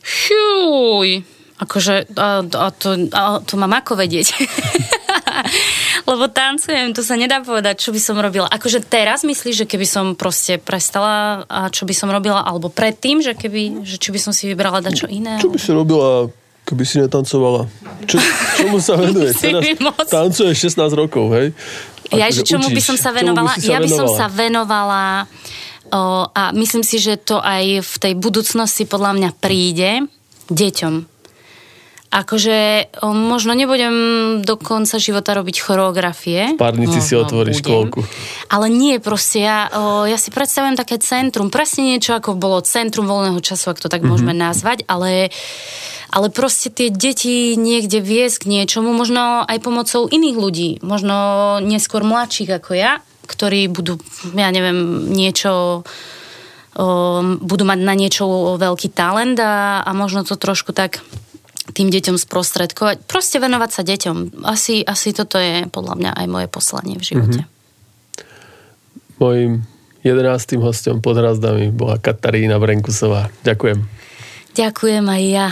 B: Šuj. Akože, a, a, to, a to mám ako vedieť. Lebo tancujem, to sa nedá povedať, čo by som robila. Akože teraz myslíš, že keby som proste prestala a čo by som robila, alebo predtým, že keby, že či by som si vybrala dať čo iné?
A: Čo by si robila Keby si netancovala. Čo, čomu sa venuje? Teraz tancuje 16 rokov, hej?
B: Ja, že čomu učíš? by som sa venovala? By ja by som sa venovala o, a myslím si, že to aj v tej budúcnosti podľa mňa príde deťom. Akože o, možno nebudem do konca života robiť choreografie.
A: V párnici si otvoríš škôlku.
B: Ale nie, proste ja, o, ja si predstavujem také centrum, presne niečo ako bolo centrum voľného času, ak to tak mm-hmm. môžeme nazvať, ale ale proste tie deti niekde viesť k niečomu, možno aj pomocou iných ľudí, možno neskôr mladších ako ja, ktorí budú, ja neviem, niečo budú mať na niečo veľký talent a, a možno to trošku tak tým deťom sprostredkovať. Proste venovať sa deťom. Asi, asi toto je podľa mňa aj moje poslanie v živote.
A: Mm-hmm. Mojím jedenáctým hostom pod hrazdami bola Katarína Brenkusová. Ďakujem.
B: Ďakujem aj ja.